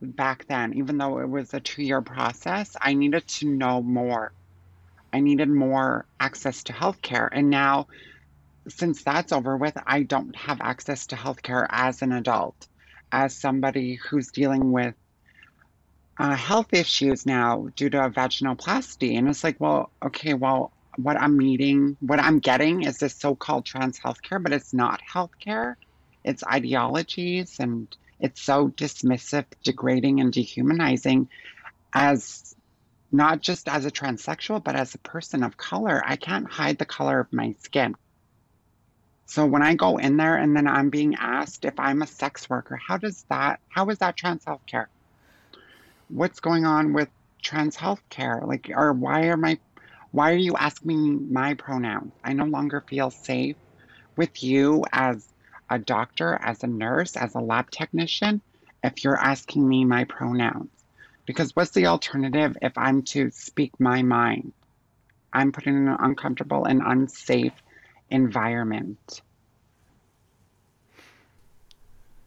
back then. Even though it was a two-year process, I needed to know more. I needed more access to healthcare, and now since that's over with, I don't have access to healthcare as an adult, as somebody who's dealing with uh, health issues now due to a vaginoplasty. And it's like, well, okay, well, what I'm needing, what I'm getting is this so called trans healthcare, but it's not healthcare. It's ideologies and it's so dismissive, degrading, and dehumanizing as not just as a transsexual, but as a person of color. I can't hide the color of my skin. So when I go in there and then I'm being asked if I'm a sex worker, how does that, how is that trans healthcare? What's going on with trans healthcare? Like, or why are my, why are you asking me my pronouns? I no longer feel safe with you as a doctor, as a nurse, as a lab technician, if you're asking me my pronouns. Because what's the alternative if I'm to speak my mind? I'm put in an uncomfortable and unsafe environment.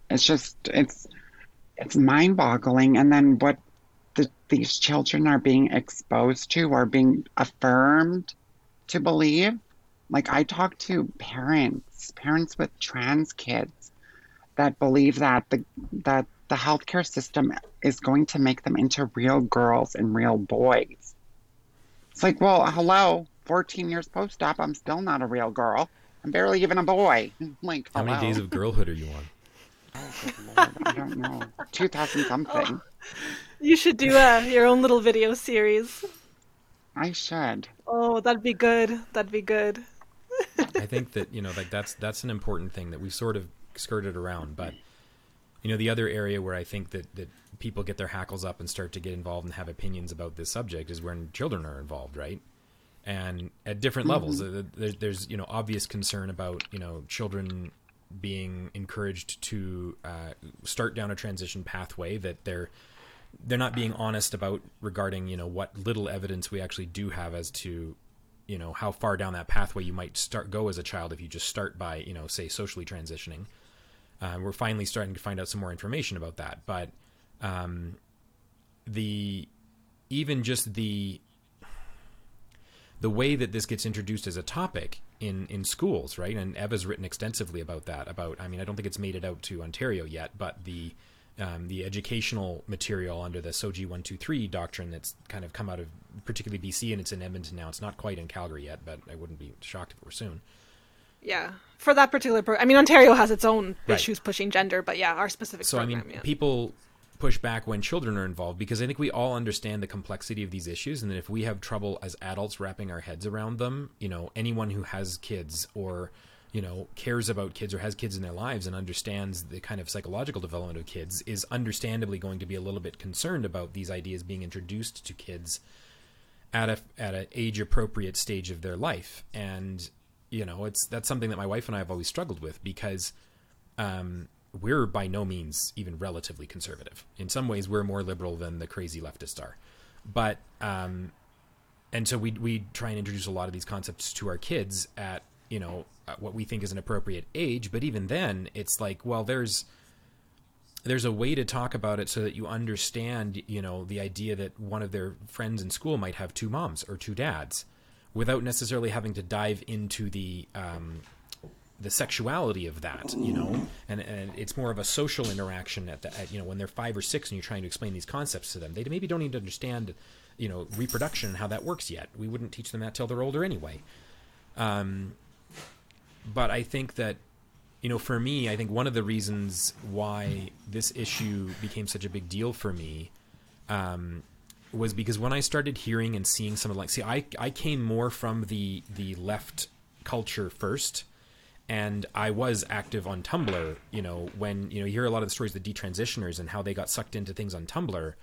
It's just it's it's mind-boggling and then what these children are being exposed to or being affirmed to believe. Like I talk to parents, parents with trans kids that believe that the that the healthcare system is going to make them into real girls and real boys. It's like, well, hello, 14 years post-op, I'm still not a real girl. I'm barely even a boy. Like, How many days of girlhood are you on? Lord, I don't know. 2000 something. You should do uh, your own little video series. I should. Oh, that'd be good. That'd be good. I think that you know, like that's that's an important thing that we've sort of skirted around. But you know, the other area where I think that that people get their hackles up and start to get involved and have opinions about this subject is when children are involved, right? And at different levels, Uh, there's, there's you know obvious concern about you know children being encouraged to uh, start down a transition pathway that they're they're not being honest about regarding you know what little evidence we actually do have as to you know how far down that pathway you might start go as a child if you just start by you know say socially transitioning uh, we're finally starting to find out some more information about that but um, the even just the the way that this gets introduced as a topic in in schools, right? And Eva's written extensively about that. About, I mean, I don't think it's made it out to Ontario yet, but the um, the educational material under the two three doctrine that's kind of come out of particularly BC and it's in Edmonton now. It's not quite in Calgary yet, but I wouldn't be shocked if it were soon. Yeah, for that particular pro- I mean, Ontario has its own Right. issues pushing gender, but yeah, our specific So I mean, yeah. people push back when children are involved because I think we all understand the complexity of these issues, and that if we have trouble as adults wrapping our heads around them, you know, anyone who has kids or you know cares about kids or has kids in their lives and understands the kind of psychological development of kids is understandably going to be a little bit concerned about these ideas being introduced to kids at a at an age appropriate stage of their life and you know it's that's something that my wife and I have always struggled with because um, we're by no means even relatively conservative. In some ways, we're more liberal than the crazy leftists are. But um, and so we we try and introduce a lot of these concepts to our kids at you know what we think is an appropriate age. But even then, it's like well, there's there's a way to talk about it so that you understand you know the idea that one of their friends in school might have two moms or two dads without necessarily having to dive into the um, the sexuality of that, you know, and, and it's more of a social interaction at the, at, you know, when they're five or six and you're trying to explain these concepts to them, they maybe don't even understand, you know, reproduction and how that works yet. We wouldn't teach them that till they're older anyway. Um, but I think that, you know, for me, I think one of the reasons why this issue became such a big deal for me, um, was because when I started hearing and seeing some of like, see, I, I came more from the, the left culture first and I was active on Tumblr. You know, when you know you hear a lot of the stories of the detransitioners and how they got sucked into things on Tumblr,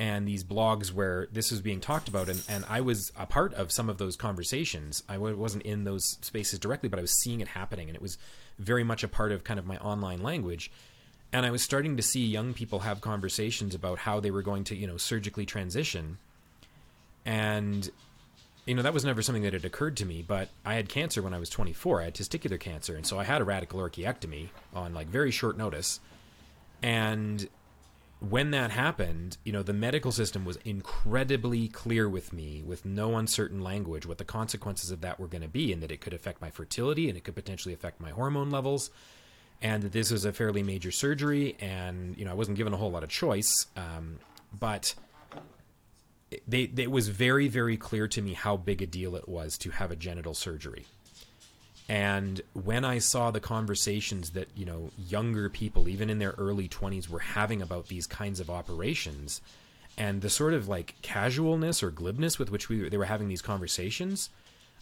and these blogs where this was being talked about, and, and I was a part of some of those conversations. I wasn't in those spaces directly, but I was seeing it happening, and it was very much a part of kind of my online language. And I was starting to see young people have conversations about how they were going to, you know, surgically transition, and you know that was never something that had occurred to me but i had cancer when i was 24 i had testicular cancer and so i had a radical orchiectomy on like very short notice and when that happened you know the medical system was incredibly clear with me with no uncertain language what the consequences of that were going to be and that it could affect my fertility and it could potentially affect my hormone levels and that this was a fairly major surgery and you know i wasn't given a whole lot of choice um, but they, they- it was very very clear to me how big a deal it was to have a genital surgery and when i saw the conversations that you know younger people even in their early 20s were having about these kinds of operations and the sort of like casualness or glibness with which we they were having these conversations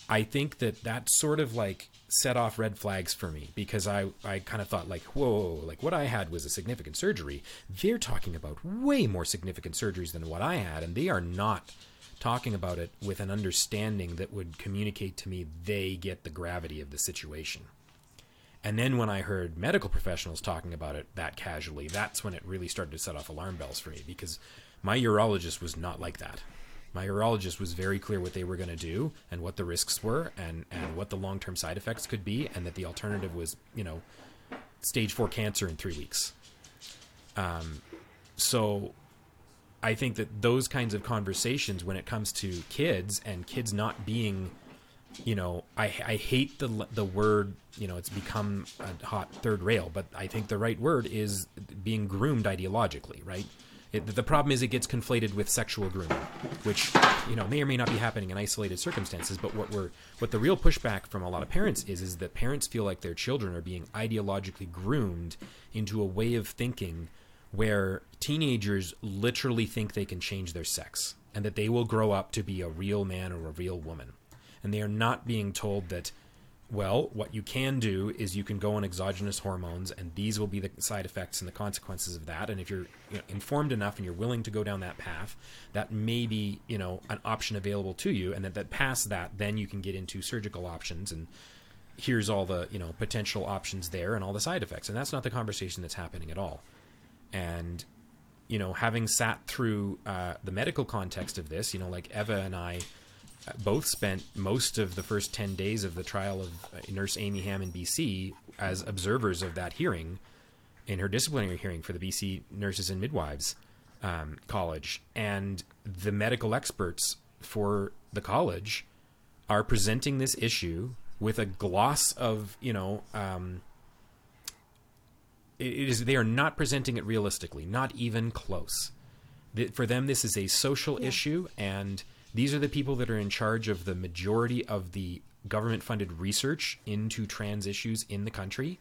I think that that sort of like set off red flags for me because I, I kind of thought like, whoa, like what I had was a significant surgery. They're talking about way more significant surgeries than what I had, and they are not talking about it with an understanding that would communicate to me they get the gravity of the situation. And then when I heard medical professionals talking about it that casually, that's when it really started to set off alarm bells for me because my urologist was not like that. My urologist was very clear what they were going to do and what the risks were and, and what the long term side effects could be, and that the alternative was, you know, stage four cancer in three weeks. Um, so I think that those kinds of conversations, when it comes to kids and kids not being, you know, I, I hate the the word, you know, it's become a hot third rail, but I think the right word is being groomed ideologically, right? It, the problem is it gets conflated with sexual grooming, which you know may or may not be happening in isolated circumstances. But what we're what the real pushback from a lot of parents is is that parents feel like their children are being ideologically groomed into a way of thinking where teenagers literally think they can change their sex and that they will grow up to be a real man or a real woman. And they are not being told that, well, what you can do is you can go on exogenous hormones and these will be the side effects and the consequences of that. And if you're you know, informed enough and you're willing to go down that path, that may be, you know, an option available to you. And that, that past that, then you can get into surgical options and here's all the, you know, potential options there and all the side effects. And that's not the conversation that's happening at all and you know having sat through uh, the medical context of this you know like eva and i uh, both spent most of the first 10 days of the trial of uh, nurse amy hamm in bc as observers of that hearing in her disciplinary hearing for the bc nurses and midwives um, college. And the medical experts for the college are presenting this issue with a gloss of you know um, it is they are not presenting it realistically, not even close. For them, this is a social yeah. issue, and these are the people that are in charge of the majority of the government-funded research into trans issues in the country,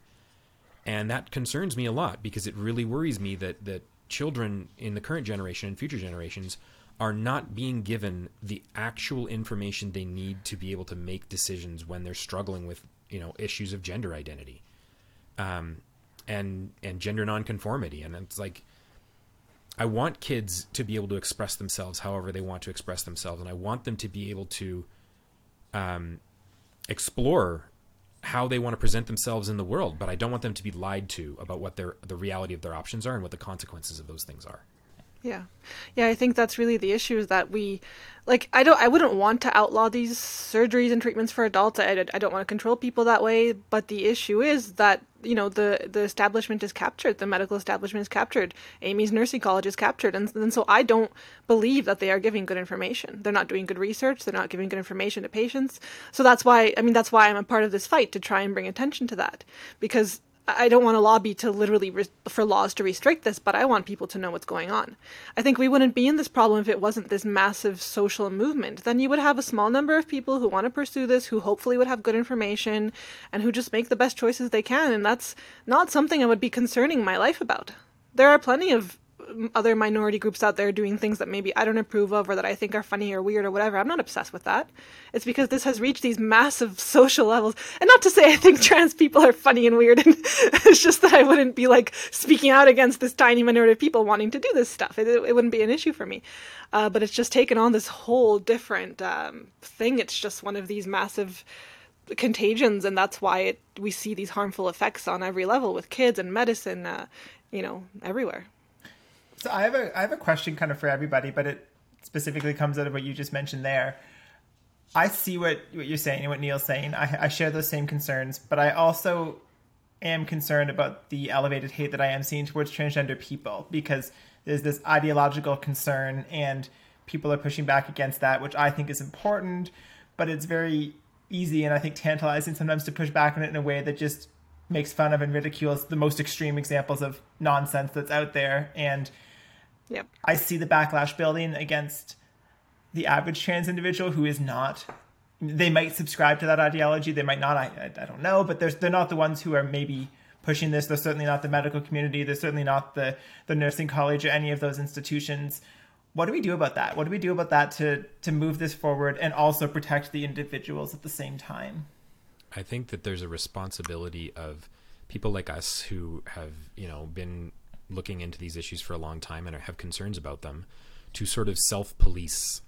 and that concerns me a lot because it really worries me that that children in the current generation and future generations are not being given the actual information they need to be able to make decisions when they're struggling with you know issues of gender identity um, and and gender nonconformity. And it's like I want kids to be able to express themselves however they want to express themselves. And I want them to be able to um, explore how they want to present themselves in the world. But I don't want them to be lied to about what their the reality of their options are and what the consequences of those things are. Yeah. Yeah, I think that's really the issue is that we like I don't I wouldn't want to outlaw these surgeries and treatments for adults. I, I don't want to control people that way, but the issue is that you know the the establishment is captured, the medical establishment is captured, Amy's nursing college is captured, and, and so I don't believe that they are giving good information. They're not doing good research. They're not giving good information to patients. So that's why I mean that's why I'm a part of this fight to try and bring attention to that because I don't want to lobby to literally re- for laws to restrict this, but I want people to know what's going on. I think we wouldn't be in this problem if it wasn't this massive social movement. Then you would have a small number of people who want to pursue this, who hopefully would have good information, and who just make the best choices they can. And that's not something I would be concerning my life about. There are plenty of other minority groups out there doing things that maybe I don't approve of or that I think are funny or weird or whatever. I'm not obsessed with that. It's because this has reached these massive social levels. And not to say I think trans people are funny and weird. And it's just that I wouldn't be like speaking out against this tiny minority of people wanting to do this stuff. It, it wouldn't be an issue for me. Uh, but it's just taken on this whole different um, thing. It's just one of these massive contagions and that's why it, we see these harmful effects on every level with kids and medicine uh, you know everywhere so I have a I have a question kind of for everybody, but it specifically comes out of what you just mentioned there. I see what, what you're saying and what Neil's saying. I, I share those same concerns, but I also am concerned about the elevated hate that I am seeing towards transgender people because there's this ideological concern and people are pushing back against that, which I think is important, but it's very easy and I think tantalizing sometimes to push back on it in a way that just makes fun of and ridicules the most extreme examples of nonsense that's out there and Yep. I see the backlash building against the average trans individual who is not. They might subscribe to that ideology. They might not. I, I don't know. But they're not the ones who are maybe pushing this. They're certainly not the medical community. They're certainly not the, the nursing college or any of those institutions. What do we do about that? What do we do about that to, to move this forward and also protect the individuals at the same time? I think that there's a responsibility of people like us who have, you know, been looking into these issues for a long time and have concerns about them to sort of self police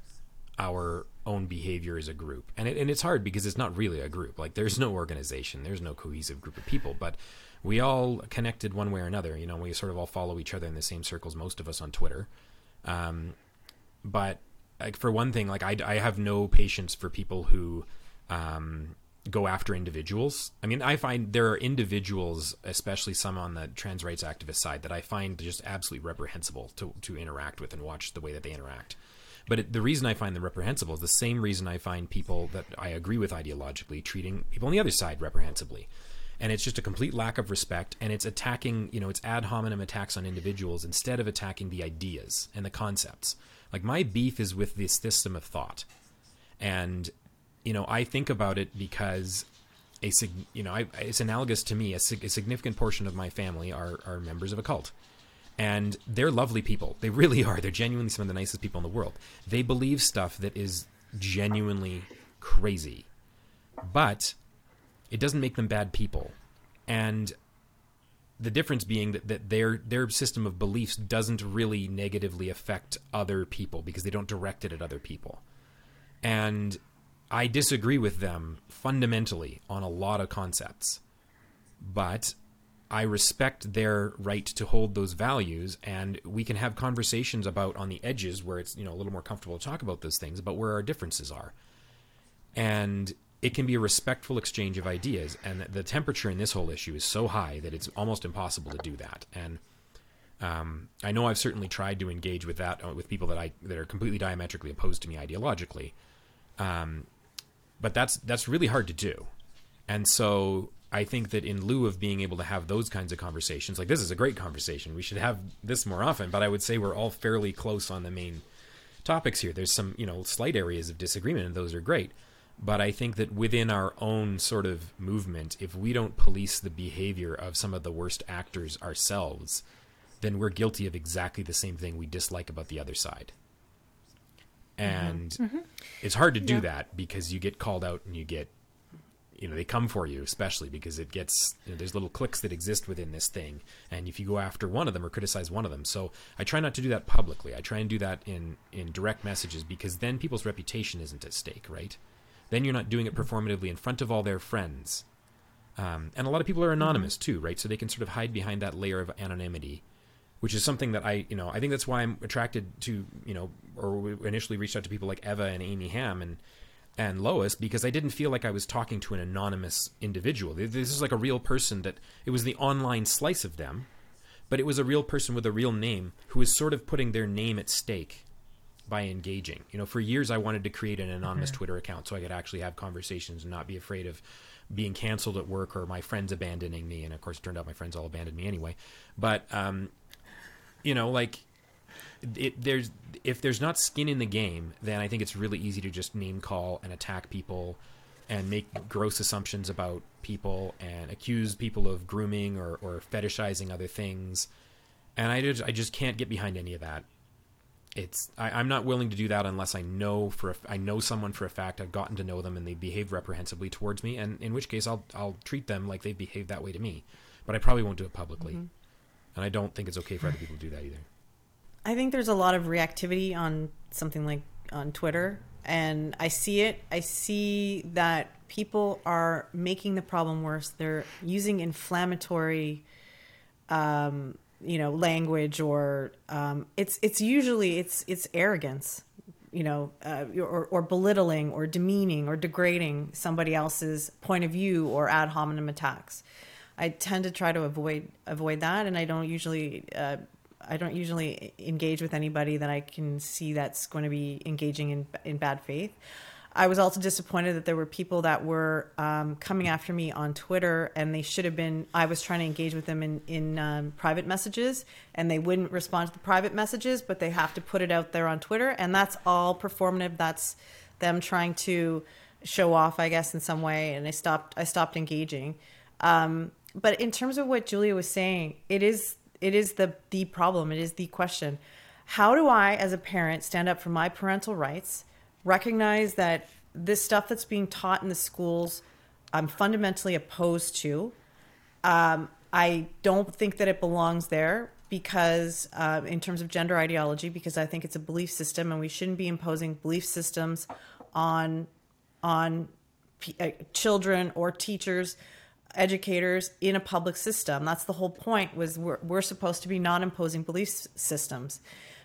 our own behavior as a group. And it, and it's hard because it's not really a group. Like there's no organization, there's no cohesive group of people, but we all connected one way or another. You know, we sort of all follow each other in the same circles. Most of us on Twitter. Um, but like for one thing, like I, I have no patience for people who um, go after individuals. I mean, I find there are individuals, especially some on the trans rights activist side, that I find just absolutely reprehensible to, to interact with and watch the way that they interact. But it, the reason I find them reprehensible is the same reason I find people that I agree with ideologically treating people on the other side reprehensibly. And it's just a complete lack of respect, and it's attacking, you know, it's ad hominem attacks on individuals instead of attacking the ideas and the concepts. Like my beef is with this system of thought. And you know, I think about it because a you know, I, it's analogous to me. A, a, significant portion of my family are are members of a cult, and they're lovely people. They really are. They're genuinely some of the nicest people in the world. They believe stuff that is genuinely crazy, but it doesn't make them bad people. And the difference being that, that their their system of beliefs doesn't really negatively affect other people because they don't direct it at other people. And I disagree with them fundamentally on a lot of concepts, but I respect their right to hold those values, and we can have conversations about on the edges where it's you know a little more comfortable to talk about those things, about where our differences are, and it can be a respectful exchange of ideas. And the temperature in this whole issue is so high that it's almost impossible to do that. And um, I know I've certainly tried to engage with that uh, with people that I that are completely diametrically opposed to me ideologically. Um, but that's that's really hard to do. And so I think that in lieu of being able to have those kinds of conversations, like this is a great conversation. We should have this more often, but I would say we're all fairly close on the main topics here. There's some, you know, slight areas of disagreement and those are great. But I think that within our own sort of movement, if we don't police the behavior of some of the worst actors ourselves, then we're guilty of exactly the same thing we dislike about the other side. And mm-hmm. it's hard to do yeah. that because you get called out and you get you know they come for you especially because it gets you know, there's little clicks that exist within this thing. And if you go after one of them or criticize one of them. So i try not to do that publicly. I try and do that in in direct messages because then people's reputation isn't at stake right? Then you're not doing it performatively in front of all their friends. Um, and a lot of people are anonymous mm-hmm. too right? So they can sort of hide behind that layer of anonymity which is something that I, you know, I think that's why I'm attracted to, you know, or initially reached out to people like Eva and Amy Hamm and and Lois because I didn't feel like I was talking to an anonymous individual. This is like a real person that it was the online slice of them, but it was a real person with a real name who was sort of putting their name at stake by engaging. You know, for years I wanted to create an anonymous mm-hmm. Twitter account so I could actually have conversations and not be afraid of being canceled at work or my friends abandoning me. And of course, it turned out my friends all abandoned me anyway. But um, you know, like it, there's if there's not skin in the game, then I think it's really easy to just name call and attack people and make gross assumptions about people and accuse people of grooming or, or fetishizing other things. And I just I just can't get behind any of that. It's I, am not willing to do that unless I know for a, I know someone for a fact. I've gotten to know them and they behave reprehensibly towards me, and in which case I'll I'll treat them like they've behaved that way to me. But I probably won't do it publicly. Mm-hmm and I don't think it's okay for other people to do that either. I think there's a lot of reactivity on something like on Twitter, and I see it. I see that people are making the problem worse. They're using inflammatory, um, you know, language, or um, it's it's usually it's it's arrogance, you know, uh, or, or belittling, or demeaning, or degrading somebody else's point of view, or ad hominem attacks. I tend to try to avoid avoid that, and I don't usually uh, I don't usually engage with anybody that I can see that's going to be engaging in in bad faith. I was also disappointed that there were people that were um, coming after me on Twitter, and they should have been. I was trying to engage with them in in um, private messages, and they wouldn't respond to the private messages, but they have to put it out there on Twitter, and that's all performative. That's them trying to show off, I guess, in some way. And I stopped. I stopped engaging. Um, but in terms of what Julia was saying, it is it is the the problem. It is the question. How do I, as a parent, stand up for my parental rights? Recognize that this stuff that's being taught in the schools, I'm fundamentally opposed to. Um, I don't think that it belongs there because, uh, in terms of gender ideology, because I think it's a belief system, and we shouldn't be imposing belief systems on on p- uh, children or teachers educators in a public system. That's the whole point was we're, we're supposed to be non-imposing belief systems.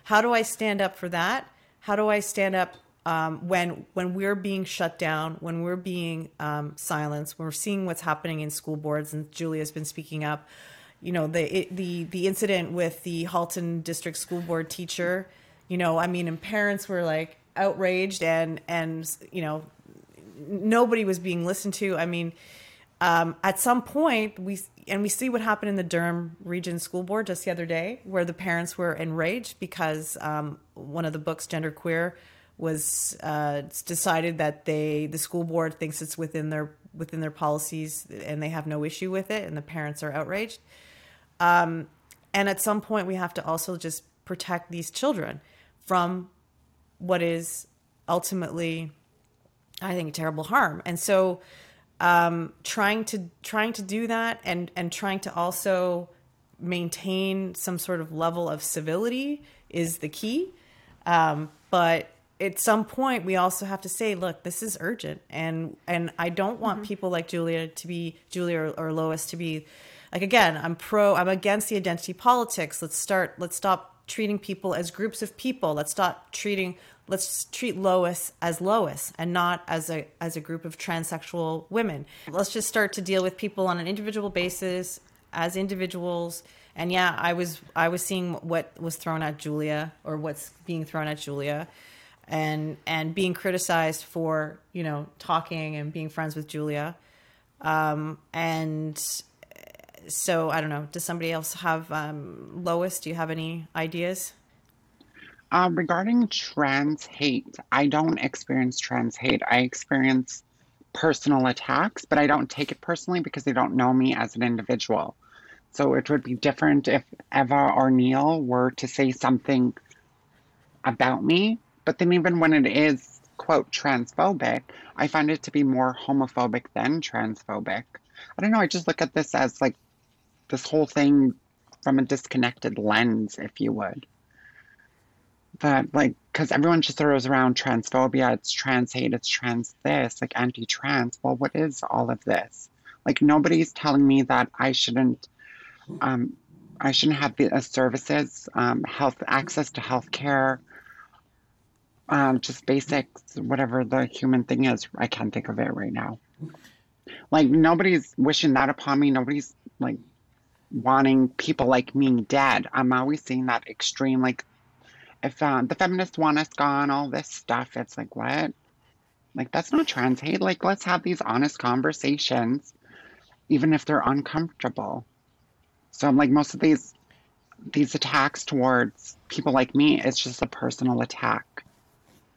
How do I stand up for that? How do I stand up um, when when we're being shut down, when we're being um, silenced, when we're seeing what's happening in school boards, and Julia's been speaking up. You know the it, the the incident with the Halton District School Board teacher. You know, I mean, and parents were like outraged, and and you know, nobody was being listened to. I mean, um, at some point we and we see what happened in the Durham Region School Board just the other day, where the parents were enraged because um, one of the books, Gender Queer, was uh, decided that they the school board thinks it's within their within their policies and they have no issue with it, and the parents are outraged. Um, and at some point, we have to also just protect these children from what is ultimately, I think, terrible harm. And so um, trying to trying to do that and and trying to also maintain some sort of level of civility is the key. Um, but at some point, we also have to say, look, this is urgent, and and I don't want mm-hmm. people like Julia to be Julia or, or Lois to be like again. I'm pro. I'm against the identity politics. Let's start. Let's stop treating people as groups of people. Let's stop treating let's treat Lois as Lois and not as a as a group of transsexual women. Let's just start to deal with people on an individual basis as individuals. And yeah, I was I was seeing what was thrown at Julia or what's being thrown at Julia. and and being criticized for you know talking and being friends with Julia, um, and so I don't know. Does somebody else have um, Lois? Do you have any ideas? Um, regarding trans hate, I don't experience trans hate. I experience personal attacks, but I don't take it personally because they don't know me as an individual. So it would be different if Eva or Neil were to say something about me. But then, even when it is, quote, transphobic, I find it to be more homophobic than transphobic. I don't know. I just look at this as like this whole thing from a disconnected lens, if you would. That, like, because everyone just throws around transphobia, it's trans hate, it's trans this, like anti trans. Well, what is all of this? Like, nobody's telling me that I shouldn't. Um, I shouldn't have the uh, services, um, health access to health care, um, just basics, whatever the human thing is. I can't think of it right now. Like nobody's wishing that upon me. Nobody's like wanting people like me dead. I'm always seeing that extreme, like, if uh, the feminists want us gone, all this stuff, it's like, what? Like, that's not trans hate. Like, let's have these honest conversations, even if they're uncomfortable. So I'm like, most of these these attacks towards people like me, it's just a personal attack.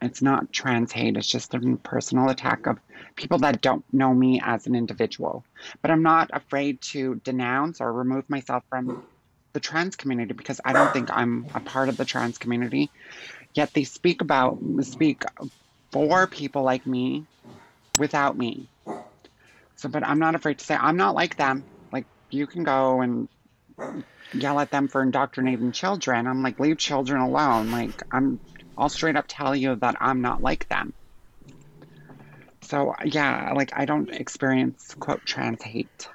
It's not trans hate, it's just a personal attack of people that don't know me as an individual. But I'm not afraid to denounce or remove myself from the trans community because I don't think I'm a part of the trans community. Yet they speak about, speak for people like me without me. So, but I'm not afraid to say I'm not like them. Like, you can go and yell at them for indoctrinating children. I'm like, leave children alone. Like, I'm I'll straight up tell you that I'm not like them. So yeah, like I don't experience quote trans hate.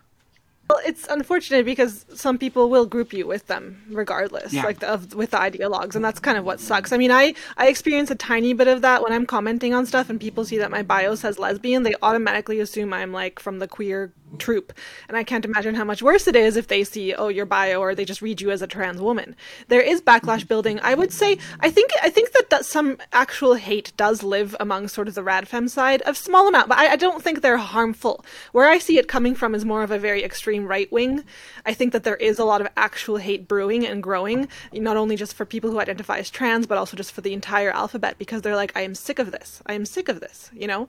Well, it's unfortunate because some people will group you with them regardless, Yeah. like the, of with the ideologues, and that's kind of what sucks. I mean, I I experience a tiny bit of that when I'm commenting on stuff, and people see that my bio says lesbian, they automatically assume I'm like from the queer troop, and I can't imagine how much worse it is if they see oh your bio or they just read you as a trans woman. There is backlash mm-hmm. building. I would say I think I think that, that some actual hate does live among sort of the radfem side, a small amount, but I, I don't think they're harmful. Where I see it coming from is more of a very extreme right wing. I think that there is a lot of actual hate brewing and growing, not only just for people who identify as trans, but also just for the entire alphabet, because they're like, I am sick of this. I am sick of this, you know?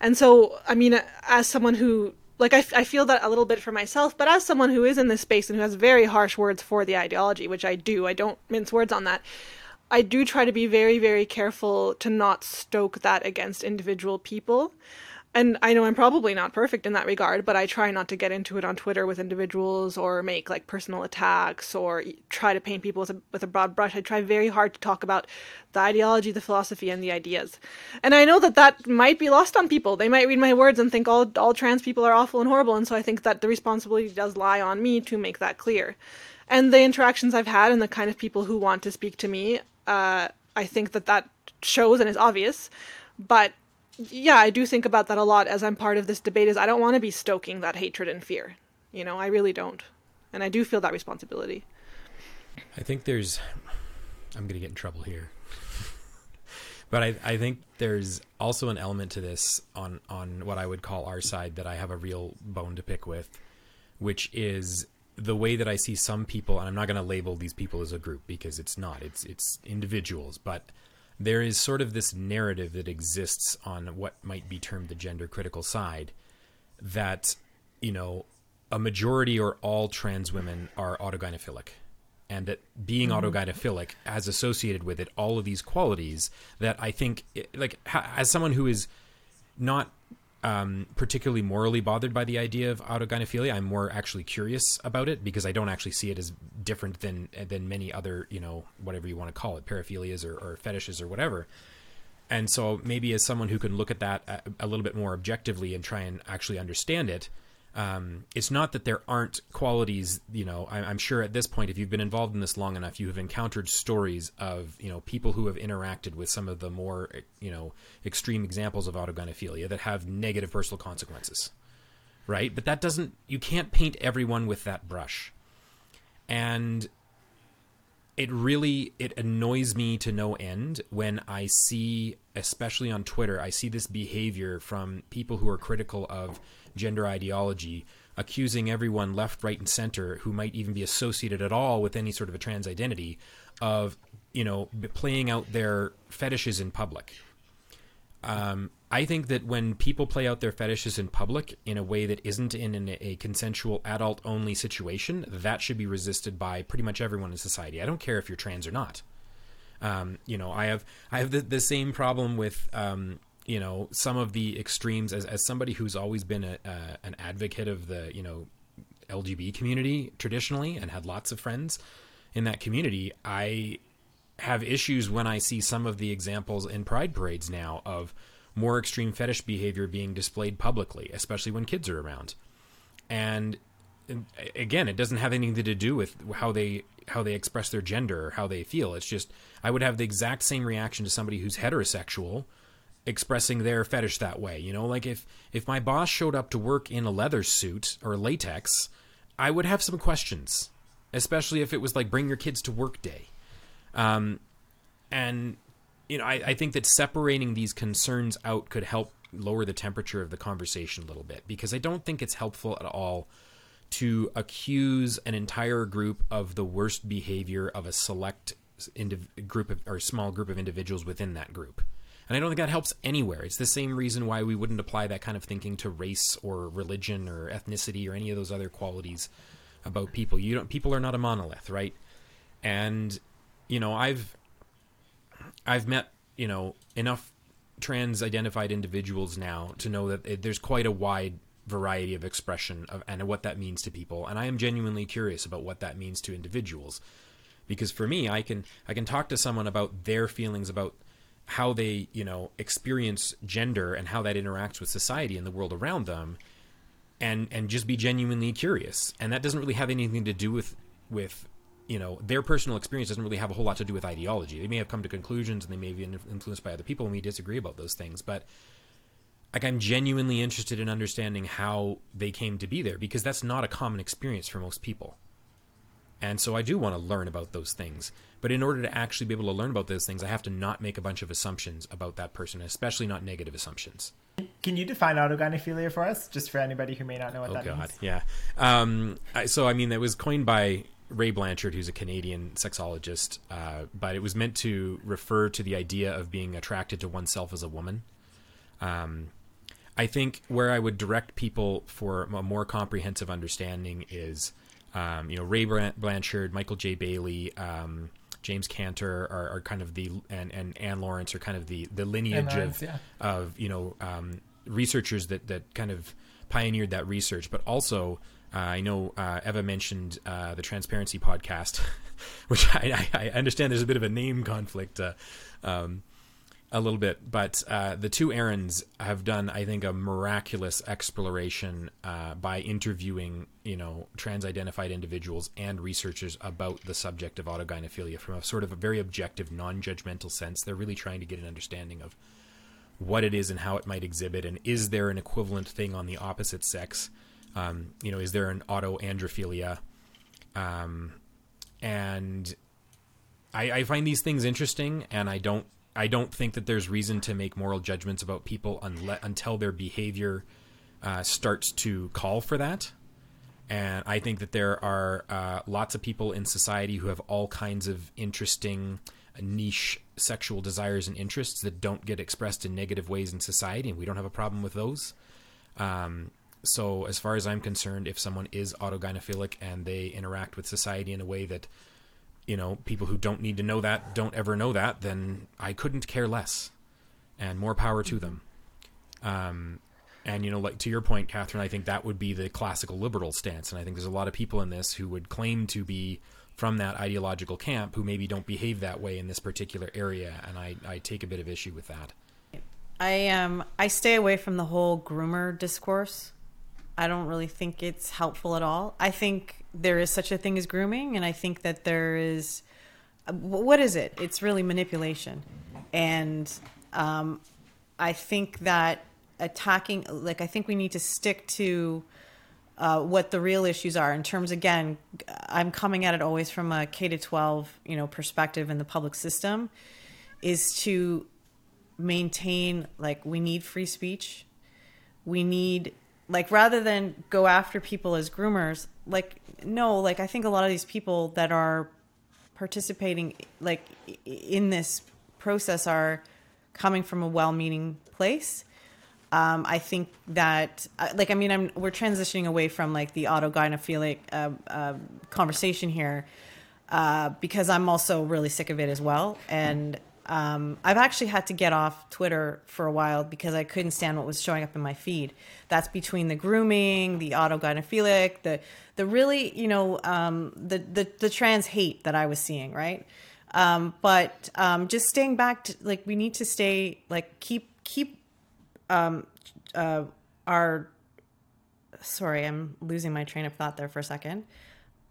And so, I mean, as someone who, like, I, I feel that a little bit for myself, but as someone who is in this space and who has very harsh words for the ideology, which I do, I don't mince words on that. I do try to be very, very careful to not stoke that against individual people. And I know I'm probably not perfect in that regard, but I try not to get into it on Twitter with individuals or make like personal attacks or try to paint people with a, with a broad brush. I try very hard to talk about the ideology, the philosophy, and the ideas. And I know that that might be lost on people. They might read my words and think all, all trans people are awful and horrible. And so I think that the responsibility does lie on me to make that clear. And the interactions I've had and the kind of people who want to speak to me, uh, I think that that shows and is obvious. But yeah, I do think about that a lot as I'm part of this debate is I don't want to be stoking that hatred and fear. You know, I really don't. And I do feel that responsibility. I think there's. I'm going to get in trouble here. but I, I think there's also an element to this on, on what I would call our side that I have a real bone to pick with, which is the way that I see some people, and I'm not going to label these people as a group because it's not, it's, it's individuals, but there is sort of this narrative that exists on what might be termed the gender critical side that, you know, a majority or all trans women are autogynephilic and that being mm-hmm. autogynephilic has associated with it all of these qualities that I think, like, ha- as someone who is not um, particularly morally bothered by the idea of autogynephilia, I'm more actually curious about it because I don't actually see it as different than than many other, you know, whatever you want to call it, paraphilias or, or fetishes or whatever. And so maybe as someone who can look at that a, a little bit more objectively and try and actually understand it, um, it's not that there aren't qualities. You know, I, I'm sure at this point, if you've been involved in this long enough, you have encountered stories of you know people who have interacted with some of the more you know extreme examples of autogynephilia that have negative personal consequences, right? But that doesn't. You can't paint everyone with that brush, and it really it annoys me to no end when I see, especially on Twitter, I see this behavior from people who are critical of gender ideology, accusing everyone left, right, and center who might even be associated at all with any sort of a trans identity of you know playing out their fetishes in public. Um, I think that when people play out their fetishes in public in a way that isn't in an, a consensual adult only situation, that should be resisted by pretty much everyone in society. I don't care if you're trans or not. Um, you know, I have I have the, the same problem with um, you know some of the extremes as as somebody who's always been a, an advocate of the you know LGB community traditionally and had lots of friends in that community. I have issues when I see some of the examples in pride parades now of more extreme fetish behavior being displayed publicly, especially when kids are around. And again, it doesn't have anything to do with how they how they express their gender or how they feel. It's just I would have the exact same reaction to somebody who's heterosexual expressing their fetish that way. You know, like if if my boss showed up to work in a leather suit or latex, I would have some questions, especially if it was like bring your kids to work day. Um, and you know, I, I think that separating these concerns out could help lower the temperature of the conversation a little bit because I don't think it's helpful at all to accuse an entire group of the worst behavior of a select indiv- group of, or small group of individuals within that group. And I don't think that helps anywhere. It's the same reason why we wouldn't apply that kind of thinking to race or religion or ethnicity or any of those other qualities about people. You don't people are not a monolith, right? And you know, I've I've met, you know, enough trans identified individuals now to know that it, there's quite a wide variety of expression of and what that means to people and I am genuinely curious about what that means to individuals because for me I can I can talk to someone about their feelings about how they, you know, experience gender and how that interacts with society and the world around them and and just be genuinely curious. And that doesn't really have anything to do with with you know their personal experience doesn't really have a whole lot to do with ideology. They may have come to conclusions and they may be influenced by other people, and we disagree about those things. But like I'm genuinely interested in understanding how they came to be there because that's not a common experience for most people. And so I do want to learn about those things. But in order to actually be able to learn about those things, I have to not make a bunch of assumptions about that person, especially not negative assumptions. Can you define autogynephilia for us, just for anybody who may not know what oh, that God. means? Yeah. Um, so, I mean, it was coined by Ray Blanchard, who's a Canadian sexologist, uh, but it was meant to refer to the idea of being attracted to oneself as a woman. Um, I think where I would direct people for a more comprehensive understanding is, um, you know, Ray Blanchard, Michael J. Bailey, um, James Cantor are, are, kind of the and, and Anne Lawrence are kind of the the lineage Lawrence, of yeah. of you know um, researchers that that kind of pioneered that research, but also uh, I know uh, Eva mentioned uh, the Transparency podcast, which I, I, understand there's a bit of a name conflict, uh, um, a little bit. But uh, the two Aarons have done, I think, a miraculous exploration uh, by interviewing, you know, trans-identified individuals and researchers about the subject of autogynephilia from a sort of a very objective, non-judgmental sense. They're really trying to get an understanding of what it is and how it might exhibit, and is there an equivalent thing on the opposite sex um, you know, is there an autoandrophilia? Um, and I, I find these things interesting, and I don't I don't think that there's reason to make moral judgments about people unle- until their behavior uh, starts to call for that. And I think that there are uh, lots of people in society who have all kinds of interesting niche sexual desires and interests that don't get expressed in negative ways in society, and we don't have a problem with those. Um, so, as far as I'm concerned, if someone is autogynephilic and they interact with society in a way that, you know, people who don't need to know that don't ever know that, then I couldn't care less. And more power to them. Um, and, you know, like to your point, Catherine, I think that would be the classical liberal stance. And I think there's a lot of people in this who would claim to be from that ideological camp who maybe don't behave that way in this particular area. And I, I take a bit of issue with that. I um I stay away from the whole groomer discourse. I don't really think it's helpful at all. I think there is such a thing as grooming, and I think that there is. What is it? It's really manipulation, and um, I think that attacking, like, I think we need to stick to uh, what the real issues are in terms again i'm coming at it always from a k to 12 you know perspective in the public system is to maintain like we need free speech we need like rather than go after people as groomers like no like i think a lot of these people that are participating like in this process are coming from a well-meaning place. Um, I think that, uh, like, I mean, I'm we're transitioning away from like the autogynephilic uh, uh, conversation here uh, because I'm also really sick of it as well, and um, I've actually had to get off Twitter for a while because I couldn't stand what was showing up in my feed. That's between the grooming, the autogynephilic, the the really, you know, um, the, the the trans hate that I was seeing, right? Um, but um, just staying back to like we need to stay like keep keep um, uh, our sorry, I'm losing my train of thought there for a second.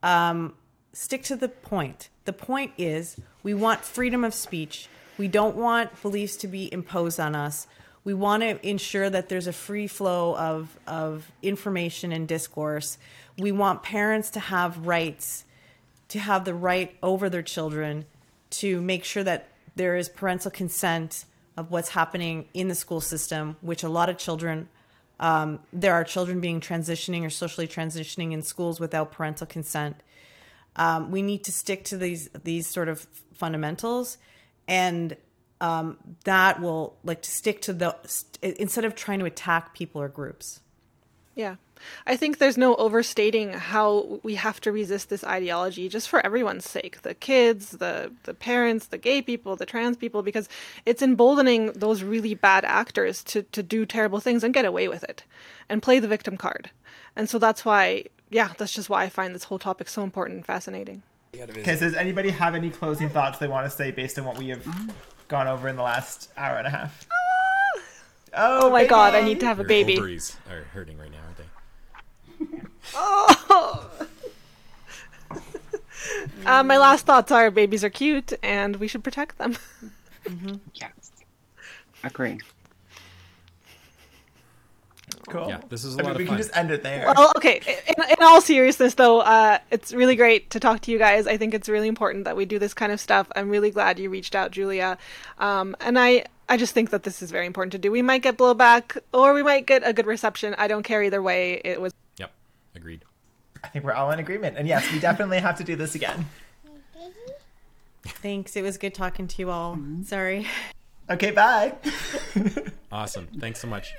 Um, stick to the point. The point is we want freedom of speech. We don't want beliefs to be imposed on us. We want to ensure that there's a free flow of, of information and discourse. We want parents to have rights, to have the right over their children, to make sure that there is parental consent of what's happening in the school system, which a lot of children, um, there are children being transitioning or socially transitioning in schools without parental consent. Um, we need to stick to these these sort of fundamentals, and um, that will like to stick to the instead of trying to attack people or groups. Yeah. I think there's no overstating how we have to resist this ideology just for everyone's sake the kids, the, the parents, the gay people, the trans people, because it's emboldening those really bad actors to, to do terrible things and get away with it and play the victim card. And so that's why, yeah, that's just why I find this whole topic so important and fascinating. Okay, so does anybody have any closing thoughts they want to say based on what we have gone over in the last hour and a half? Oh, oh my baby. god, I need to have a baby. Your ovaries are hurting right now, aren't they? oh. uh, my last thoughts are babies are cute and we should protect them. mm-hmm. Yes. Agree. Cool. Yeah, this is a I lot mean, of we fun. can just end it there. Well, okay. In, in all seriousness, though, uh, it's really great to talk to you guys. I think it's really important that we do this kind of stuff. I'm really glad you reached out, Julia. Um, and I, I just think that this is very important to do. We might get blowback, or we might get a good reception. I don't care either way. It was Yep, Agreed. I think we're all in agreement. And yes, we definitely have to do this again. Thanks. It was good talking to you all. Sorry. Okay, bye. awesome. Thanks so much.